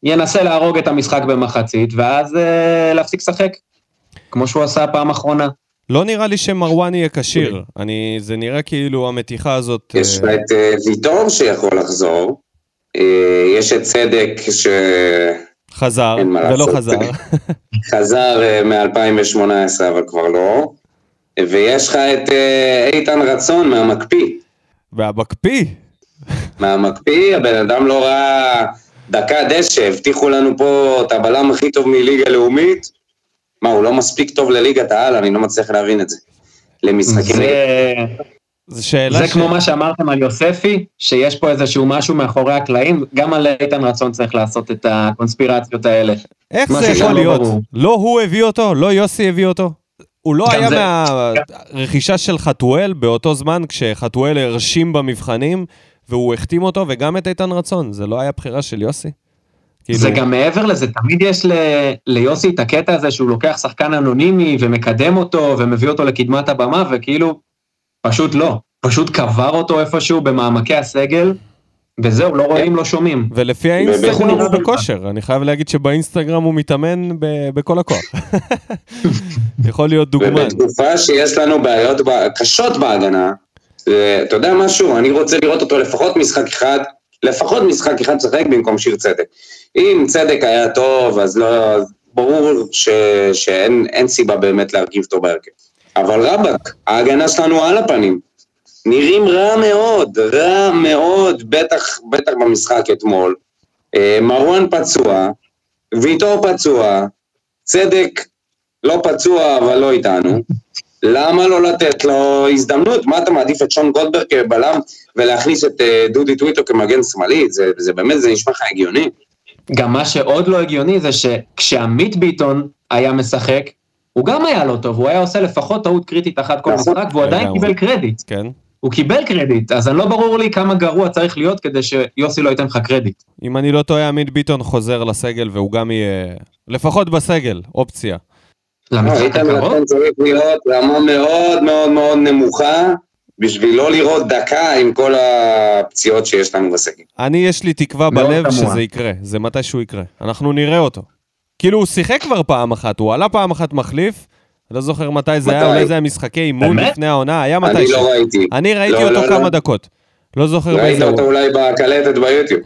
ינסה להרוג את המשחק במחצית, ואז אה, להפסיק לשחק, כמו שהוא עשה פעם אחרונה. לא נראה לי שמרואן יהיה כשיר. אני, זה נראה כאילו המתיחה הזאת... יש לך אה, את אה, ויטור שיכול לחזור, אה, יש את צדק חזר, אין מה ולא לעשות. חזר. שחזר מ-2018 אבל כבר לא, ויש לך את אה, איתן רצון מהמקפיא. והמקפיא, מהמקפיא, הבן אדם לא ראה דקה דשא, הבטיחו לנו פה את הבלם הכי טוב מליגה לאומית. מה, הוא לא מספיק טוב לליגת העל? אני לא מצליח להבין את זה. למשחקים. זה, זו שאלה זה כמו מה שאמרתם על יוספי, שיש פה איזשהו משהו מאחורי הקלעים, גם על איתן רצון צריך לעשות את הקונספירציות האלה. איך זה יכול לא להיות? ברור. לא הוא הביא אותו? לא יוסי הביא אותו? הוא לא היה זה- מהרכישה של חתואל באותו זמן, כשחתואל הרשים במבחנים, והוא החתים אותו, וגם את איתן רצון. זה לא היה בחירה של יוסי? כאילו, זה גם מעבר לזה, תמיד יש ל, ליוסי את הקטע הזה שהוא לוקח שחקן אנונימי ומקדם אותו ומביא אותו לקדמת הבמה, וכאילו, פשוט לא. פשוט קבר אותו איפשהו במעמקי הסגל, וזהו, לא רואים, לא שומעים. ולפי האינסטגרם ובחו"ל הוא נראה בכושר. אני חייב להגיד שבאינסטגרם הוא מתאמן בכל הכוח. יכול להיות דוגמן. ובתקופה שיש לנו בעיות קשות בהגנה, אתה יודע משהו? אני רוצה לראות אותו לפחות משחק אחד, לפחות משחק אחד לשחק במקום שיר צדק. אם צדק היה טוב, אז לא... ברור ש, שאין אין סיבה באמת להרכיב אותו בהרכב. אבל רבאק, ההגנה שלנו על הפנים. נראים רע מאוד, רע מאוד, בטח, בטח במשחק אתמול. אה, מרואן פצוע, ויטור פצוע, צדק לא פצוע אבל לא איתנו. למה לא לתת לו הזדמנות? מה אתה מעדיף את שון גולדברג כבלם ולהכניס את אה, דודי טוויטו כמגן שמאלי? זה, זה באמת, זה נשמע לך הגיוני? גם מה שעוד לא הגיוני זה שכשעמית ביטון היה משחק, הוא גם היה לא טוב, הוא היה עושה לפחות טעות קריטית אחת כל. משחק, והוא עדיין לגמרי. קיבל קרדיט. כן. הוא קיבל קרדיט, אז אני לא ברור לי כמה גרוע צריך להיות כדי שיוסי לא ייתן לך קרדיט. אם אני לא טועה, עמית ביטון חוזר לסגל, והוא גם יהיה... לפחות בסגל, אופציה. למשחק הקרוב? רצון צריך להיות רמה מאוד מאוד מאוד נמוכה, בשביל לא לראות דקה עם כל הפציעות שיש לנו בסגל. אני, יש לי תקווה בלב. שזה יקרה, זה מתישהו יקרה. אנחנו נראה אותו. כאילו, הוא שיחק כבר פעם אחת, הוא עלה פעם אחת מחליף, לא זוכר מתי זה היה, מתי? אולי זה היה משחקי אימון? לפני העונה, היה אני מתישהו. לא ראיתי. אני ראיתי לא, אותו לא, כמה לא. דקות. לא זוכר ראית באיזה אותו הוא. אולי בקלטת ביוטיוב.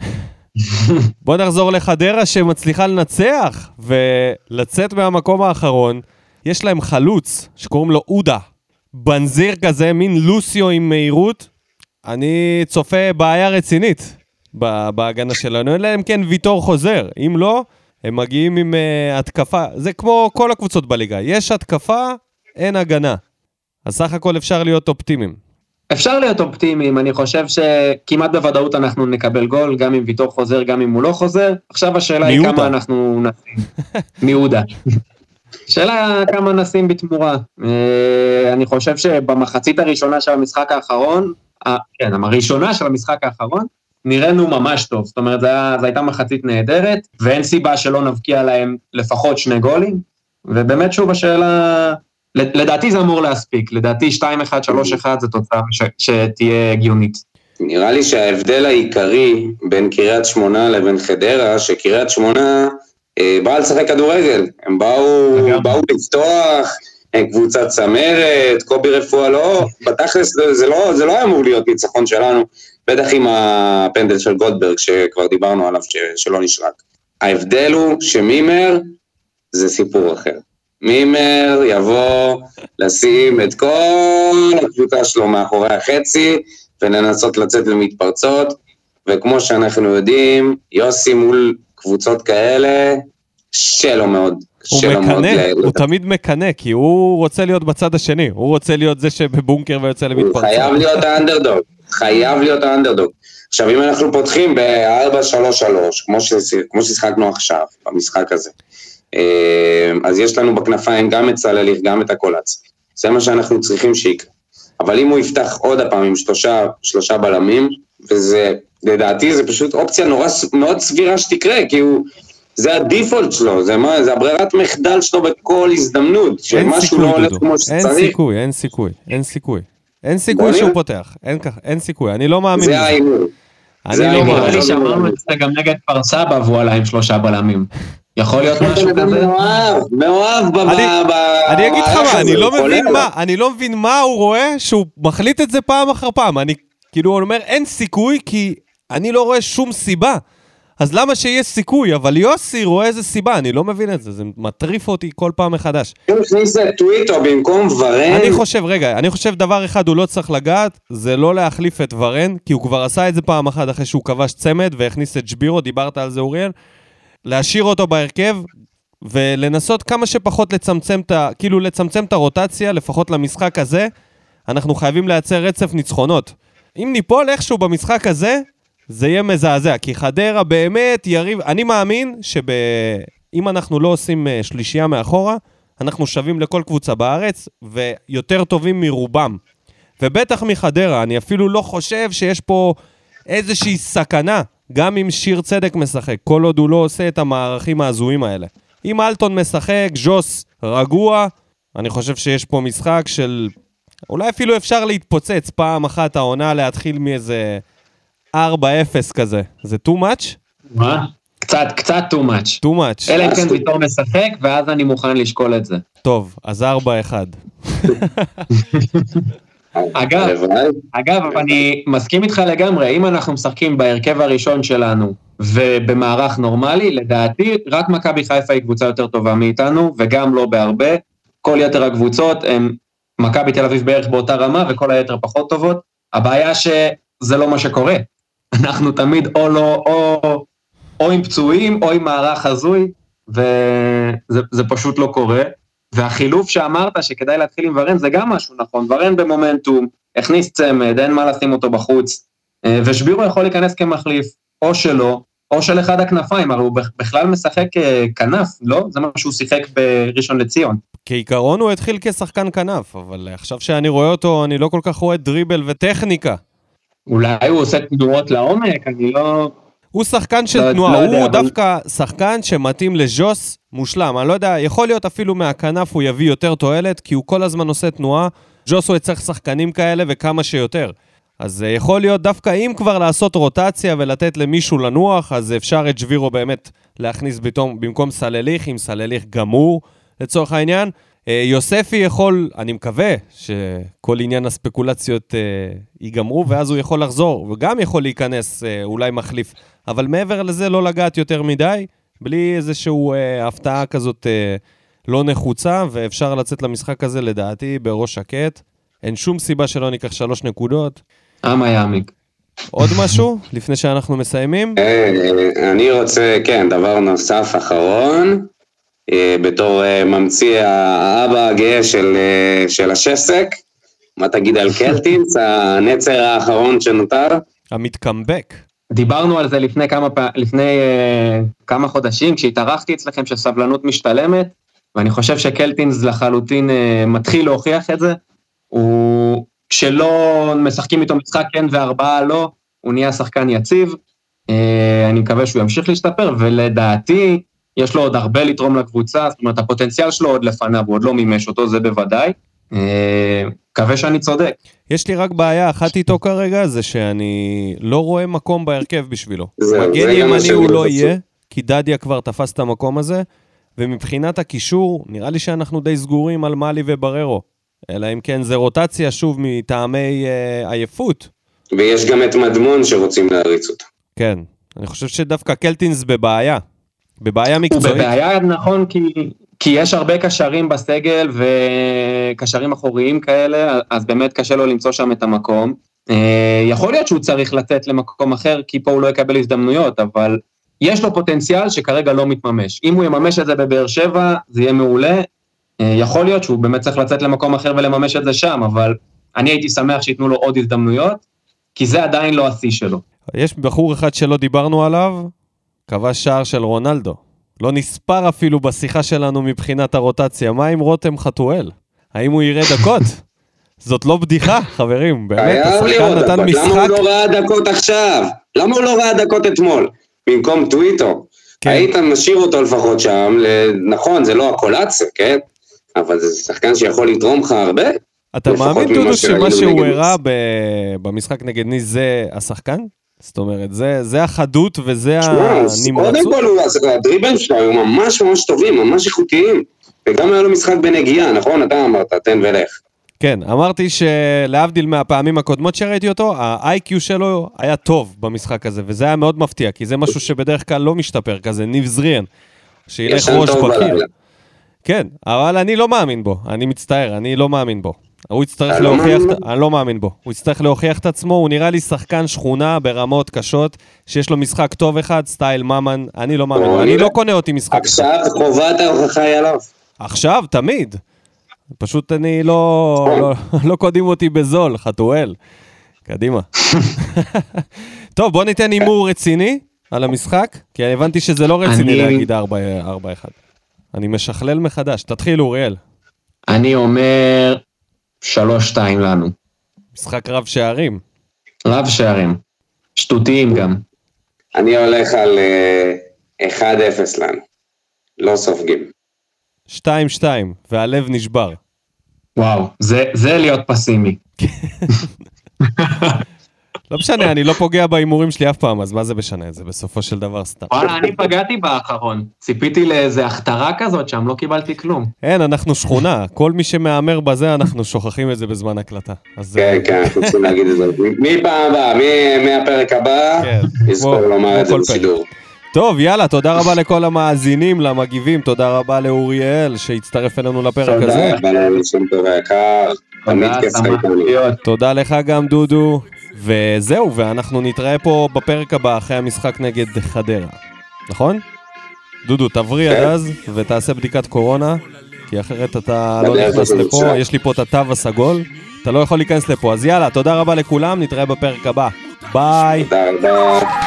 בוא נחזור לחדרה שמצליחה לנצח ולצאת מהמקום האחרון. יש להם חלוץ שקוראים לו עודה. בנזיר כזה, מין לוסיו עם מהירות. אני צופה בעיה רצינית בהגנה שלנו, אלא אם כן ויטור חוזר. אם לא, הם מגיעים עם uh, התקפה. זה כמו כל הקבוצות בליגה. יש התקפה, אין הגנה. אז סך הכל אפשר להיות אופטימיים. אפשר להיות אופטימיים, אני חושב שכמעט בוודאות אנחנו נקבל גול, גם אם ויטור חוזר, גם אם הוא לא חוזר. עכשיו השאלה היא מיהודה. כמה אנחנו נשים. מיהודה. שאלה כמה נשים בתמורה. אה, אני חושב שבמחצית הראשונה של המשחק האחרון, אה, כן, הראשונה של המשחק האחרון, נראינו ממש טוב. זאת אומרת, זו הייתה מחצית נהדרת, ואין סיבה שלא נבקיע להם לפחות שני גולים. ובאמת, שוב, השאלה... לדעתי זה אמור להספיק, לדעתי 2-1, 3-1 זו תוצאה ש- שתהיה הגיונית. נראה לי שההבדל העיקרי בין קריית שמונה לבין חדרה, שקריית שמונה אה, באה לשחק כדורגל. הם באו. באו לפתוח, הם קבוצת צמרת, קובי רפואה לא, בתכלס זה, זה, לא, זה לא אמור להיות ניצחון שלנו, בטח עם הפנדל של גולדברג שכבר דיברנו עליו ש, שלא נשרק. ההבדל הוא שמימר זה סיפור אחר. מימר יבוא לשים את כל הקבוצה שלו מאחורי החצי ולנסות לצאת למתפרצות, וכמו שאנחנו יודעים, יוסי מול קבוצות כאלה, לו מאוד. הוא מקנא, הוא תמיד מקנא, כי הוא רוצה להיות בצד השני, הוא רוצה להיות זה שבבונקר ויוצא הוא למתפרצות. חייב להיות האנדרדוג, חייב להיות האנדרדוג. עכשיו, אם אנחנו פותחים ב-4-3-3, כמו, שש- כמו ששיחקנו עכשיו, במשחק הזה, אה, אז יש לנו בכנפיים גם את סלליך, גם את הקולץ. זה מה שאנחנו צריכים שיקרה. אבל אם הוא יפתח עוד הפעם עם שלושה, שלושה בלמים, וזה, לדעתי זה פשוט אופציה נורא, מאוד סבירה שתקרה, כי הוא, זה הדיפולט שלו, זה, מה, זה הברירת מחדל שלו בכל הזדמנות, אין שמשהו לא הולך. כמו אין שצריך, סיכוי, אין סיכוי, אין סיכוי. אין סיכוי שהוא. פותח, אין כך- אין סיכוי, אני לא מאמין זה. ההימור. אני לא ההימור. נראה מאמין. לי שאמרנו את זה גם נגד כפר סבא והוא עלה עם שלושה בלמים. יכול להיות משהו כזה? מאוהב, מאוהב ב... אני- אגיד לך מה, אני לא מבין מה. אני לא מבין מה הוא רואה שהוא מחליט את זה פעם אחר פעם. אני, כאילו, אומר, אין סיכוי, כי אני לא רואה שום סיבה. אז למה שיהיה סיכוי? אבל יוסי רואה איזה סיבה, אני לא מבין את זה, זה מטריף אותי כל פעם מחדש. אם הכניס את טוויטו במקום ורן, אני חושב, רגע, אני חושב דבר אחד הוא לא צריך לגעת, זה לא להחליף את ורן, כי הוא כבר עשה את זה פעם אחת אחרי שהוא כבש צמד והכניס את שבירו, דיברת על זה אוריאל, להשאיר אותו בהרכב ולנסות כמה שפחות לצמצם את ה... כאילו לצמצם את הרוטציה, לפחות למשחק הזה, אנחנו חייבים לייצר רצף ניצחונות. אם ניפול איכשהו במשחק הזה, זה יהיה מזעזע, כי חדרה באמת יריב... אני מאמין שאם אנחנו לא עושים אה, שלישייה מאחורה, אנחנו שווים לכל קבוצה בארץ, ויותר טובים מרובם. ובטח מחדרה, אני אפילו לא חושב שיש פה איזושהי סכנה, גם אם שיר צדק משחק, כל עוד הוא לא עושה את המערכים ההזויים האלה. אם אלטון משחק, ז'וס רגוע, אני חושב שיש פה משחק של... אולי אפילו אפשר להתפוצץ פעם אחת העונה, להתחיל מאיזה 4-0 כזה. זה too much? מה? קצת, קצת too much. too much. אלא אם כן ויטור משחק, ואז אני מוכן לשקול את זה. טוב, אז 4-1. אגב. אגב, אני מסכים איתך לגמרי, אם אנחנו משחקים בהרכב הראשון שלנו ובמערך נורמלי, לדעתי רק מכבי חיפה היא קבוצה יותר טובה מאיתנו, וגם לא בהרבה. כל יתר הקבוצות הם מכבי תל אביב בערך באותה רמה, וכל היתר פחות טובות. הבעיה שזה לא מה שקורה. אנחנו תמיד או לא, או, או עם פצועים, או עם מערך הזוי, וזה זה פשוט לא קורה. והחילוף שאמרת שכדאי להתחיל עם ורן זה גם משהו נכון, ורן במומנטום, הכניס צמד, אין מה לשים אותו בחוץ, אה, ושבירו יכול להיכנס כמחליף, או שלא, או של אחד הכנפיים, הרי הוא בכלל משחק אה, כנף, לא? זה מה שהוא שיחק בראשון לציון. כעיקרון הוא התחיל כשחקן כנף, אבל עכשיו שאני רואה אותו, אני לא כל כך רואה דריבל וטכניקה. אולי הוא עושה תנועות לעומק, אני לא... הוא שחקן של לא- תנועה, לא הוא יודע, אבל- דווקא שחקן שמתאים לז'וס מושלם. אני לא יודע, יכול להיות אפילו מהכנף הוא יביא יותר תועלת, כי הוא כל הזמן עושה תנועה. ז'וס הוא יצטרך שחקנים כאלה וכמה שיותר. אז אה, יכול להיות דווקא אם כבר לעשות רוטציה ולתת למישהו לנוח, אז אפשר את שבירו באמת להכניס פתאום במקום סלליך, עם סלליך גמור לצורך העניין. אה, יוספי יכול, אני מקווה שכל עניין הספקולציות אה, ייגמרו, ואז הוא יכול לחזור, וגם יכול להיכנס אה, אולי מחליף. אבל מעבר לזה לא לגעת יותר מדי, בלי איזושהי אה, הפתעה כזאת אה, לא נחוצה, ואפשר לצאת למשחק הזה לדעתי בראש שקט. אין שום סיבה שלא ניקח שלוש נקודות. אמה יעמיק. עוד משהו לפני שאנחנו מסיימים? אני רוצה, כן, דבר נוסף אחרון, בתור אה, ממציא האבא הגאה של, אה, של השסק, מה תגיד על קלטינס, הנצר האחרון שנותר? המתקמבק. דיברנו על זה לפני כמה, פע... לפני, uh, כמה חודשים, כשהתארחתי אצלכם שסבלנות משתלמת, ואני חושב שקלטינס לחלוטין uh, מתחיל להוכיח את זה. הוא, כשלא משחקים איתו משחק כן וארבעה לא, הוא נהיה שחקן יציב. Uh, אני מקווה שהוא ימשיך להשתפר, ולדעתי, יש לו עוד הרבה לתרום לקבוצה, זאת אומרת, הפוטנציאל שלו עוד לפניו, הוא עוד לא מימש אותו, זה בוודאי. Uh, מקווה שאני צודק. יש לי רק בעיה אחת איתו כרגע, זה שאני לא רואה מקום בהרכב בשבילו. מגן ימני הוא לא. יהיה, כי דדיה כבר תפס את המקום הזה, ומבחינת הקישור, נראה לי שאנחנו די סגורים על מאלי ובררו. אלא אם כן זה רוטציה, שוב, מטעמי אה, עייפות. ויש גם את מדמון שרוצים להריץ אותו. כן, אני חושב שדווקא קלטינס בבעיה. בבעיה הוא מקצועית. בבעיה, נכון, כי, כי יש הרבה קשרים בסגל וקשרים אחוריים כאלה, אז באמת קשה לו למצוא שם את המקום. אה, יכול להיות שהוא צריך לצאת למקום אחר, כי פה הוא לא יקבל הזדמנויות, אבל יש לו פוטנציאל שכרגע לא מתממש. אם הוא יממש את זה בבאר שבע, זה יהיה מעולה. אה, יכול להיות שהוא באמת צריך לצאת למקום אחר ולממש את זה שם, אבל אני הייתי שמח שייתנו לו עוד הזדמנויות, כי זה עדיין לא השיא שלו. יש בחור אחד שלא דיברנו עליו, כבש שער של רונלדו. לא נספר אפילו בשיחה שלנו מבחינת הרוטציה. מה עם רותם חתואל? האם הוא יראה דקות? זאת לא בדיחה, חברים, באמת, השחקן נתן למה משחק... הוא לא ראה דקות עכשיו? למה הוא לא ראה דקות אתמול? במקום טוויטו. כן. היית משאיר אותו לפחות שם, נכון, זה לא הקולציה, כן? אבל זה שחקן שיכול לתרום לך הרבה. אתה מאמין, דודו, שמה שהוא הראה במשחק נגד ניס זה השחקן? זאת אומרת, זה, זה החדות וזה אז קודם הנמרצות? כל, הדריבלים שלו היו ממש ממש טובים, ממש איכותיים. וגם היה לו משחק בנגיעה, נכון? אתה אמרת, תן ולך. כן, אמרתי שלהבדיל מהפעמים הקודמות שראיתי אותו, ה-IQ שלו היה טוב במשחק הזה, וזה היה מאוד מפתיע, כי זה משהו שבדרך כלל לא משתפר, כזה ניב זריאן, שילך ראש בקיר. בלילה. כן, אבל אני לא מאמין בו, אני מצטער, אני לא מאמין בו. הוא יצטרך לא להוכיח, מאמין אני לא מאמין בו. הוא יצטרך להוכיח את עצמו, הוא נראה לי שחקן שכונה ברמות קשות, שיש לו משחק טוב אחד, סטייל ממן, אני לא מאמין אני. לא קונה אותי משחק. עכשיו חובת ההוכחה היא עליו. עכשיו, תמיד. פשוט אני לא, לא, לא קודים אותי בזול, חתואל. קדימה. טוב, בוא ניתן הימור רציני על המשחק, כי הבנתי שזה לא רציני אני- להגיד 4-1. אני משכלל מחדש. תתחיל, אוריאל. אני אומר שלוש שתיים לנו. משחק רב שערים. רב שערים. שטותיים גם. אני הולך על אה, 1-0 לנו. לא סופגים. 2-2, והלב נשבר. וואו, זה, זה להיות פסימי. לא משנה, אני לא פוגע בהימורים שלי אף פעם, אז מה זה משנה? זה בסופו של דבר סתם. וואלה, אני פגעתי באחרון. ציפיתי לאיזה הכתרה כזאת שם, לא קיבלתי כלום. אין, אנחנו שכונה. כל מי שמהמר בזה, אנחנו שוכחים את זה בזמן הקלטה. כן, אה, כן, אנחנו צריכים להגיד את זה. מפעם הבאה, מ- מהפרק הבא, כן. נזכור כמו- לומר את זה. בשידור. טוב, יאללה, תודה רבה לכל המאזינים, למגיבים, תודה רבה לאוריאל שהצטרף אלינו לפרק הזה. תודה רבה טוב היקר, תמיד תודה, כיף. תודה לך גם, דודו. וזהו, ואנחנו נתראה פה בפרק הבא אחרי המשחק נגד חדרה. נכון? דודו, תבריא עד כן. אז ותעשה בדיקת קורונה, כי אחרת אתה לא נכנס לפה. יש לי פה את התו הסגול, אתה לא יכול להיכנס לפה. אז יאללה, תודה רבה לכולם, נתראה בפרק הבא. ביי. תודה רבה.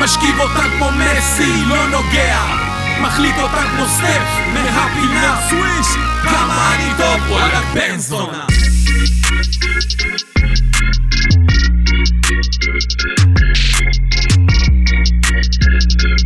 משכיב אותה כמו מסי, לא נוגע מחליט אותה כמו סטף מהפינה סוויש manitopola a Thank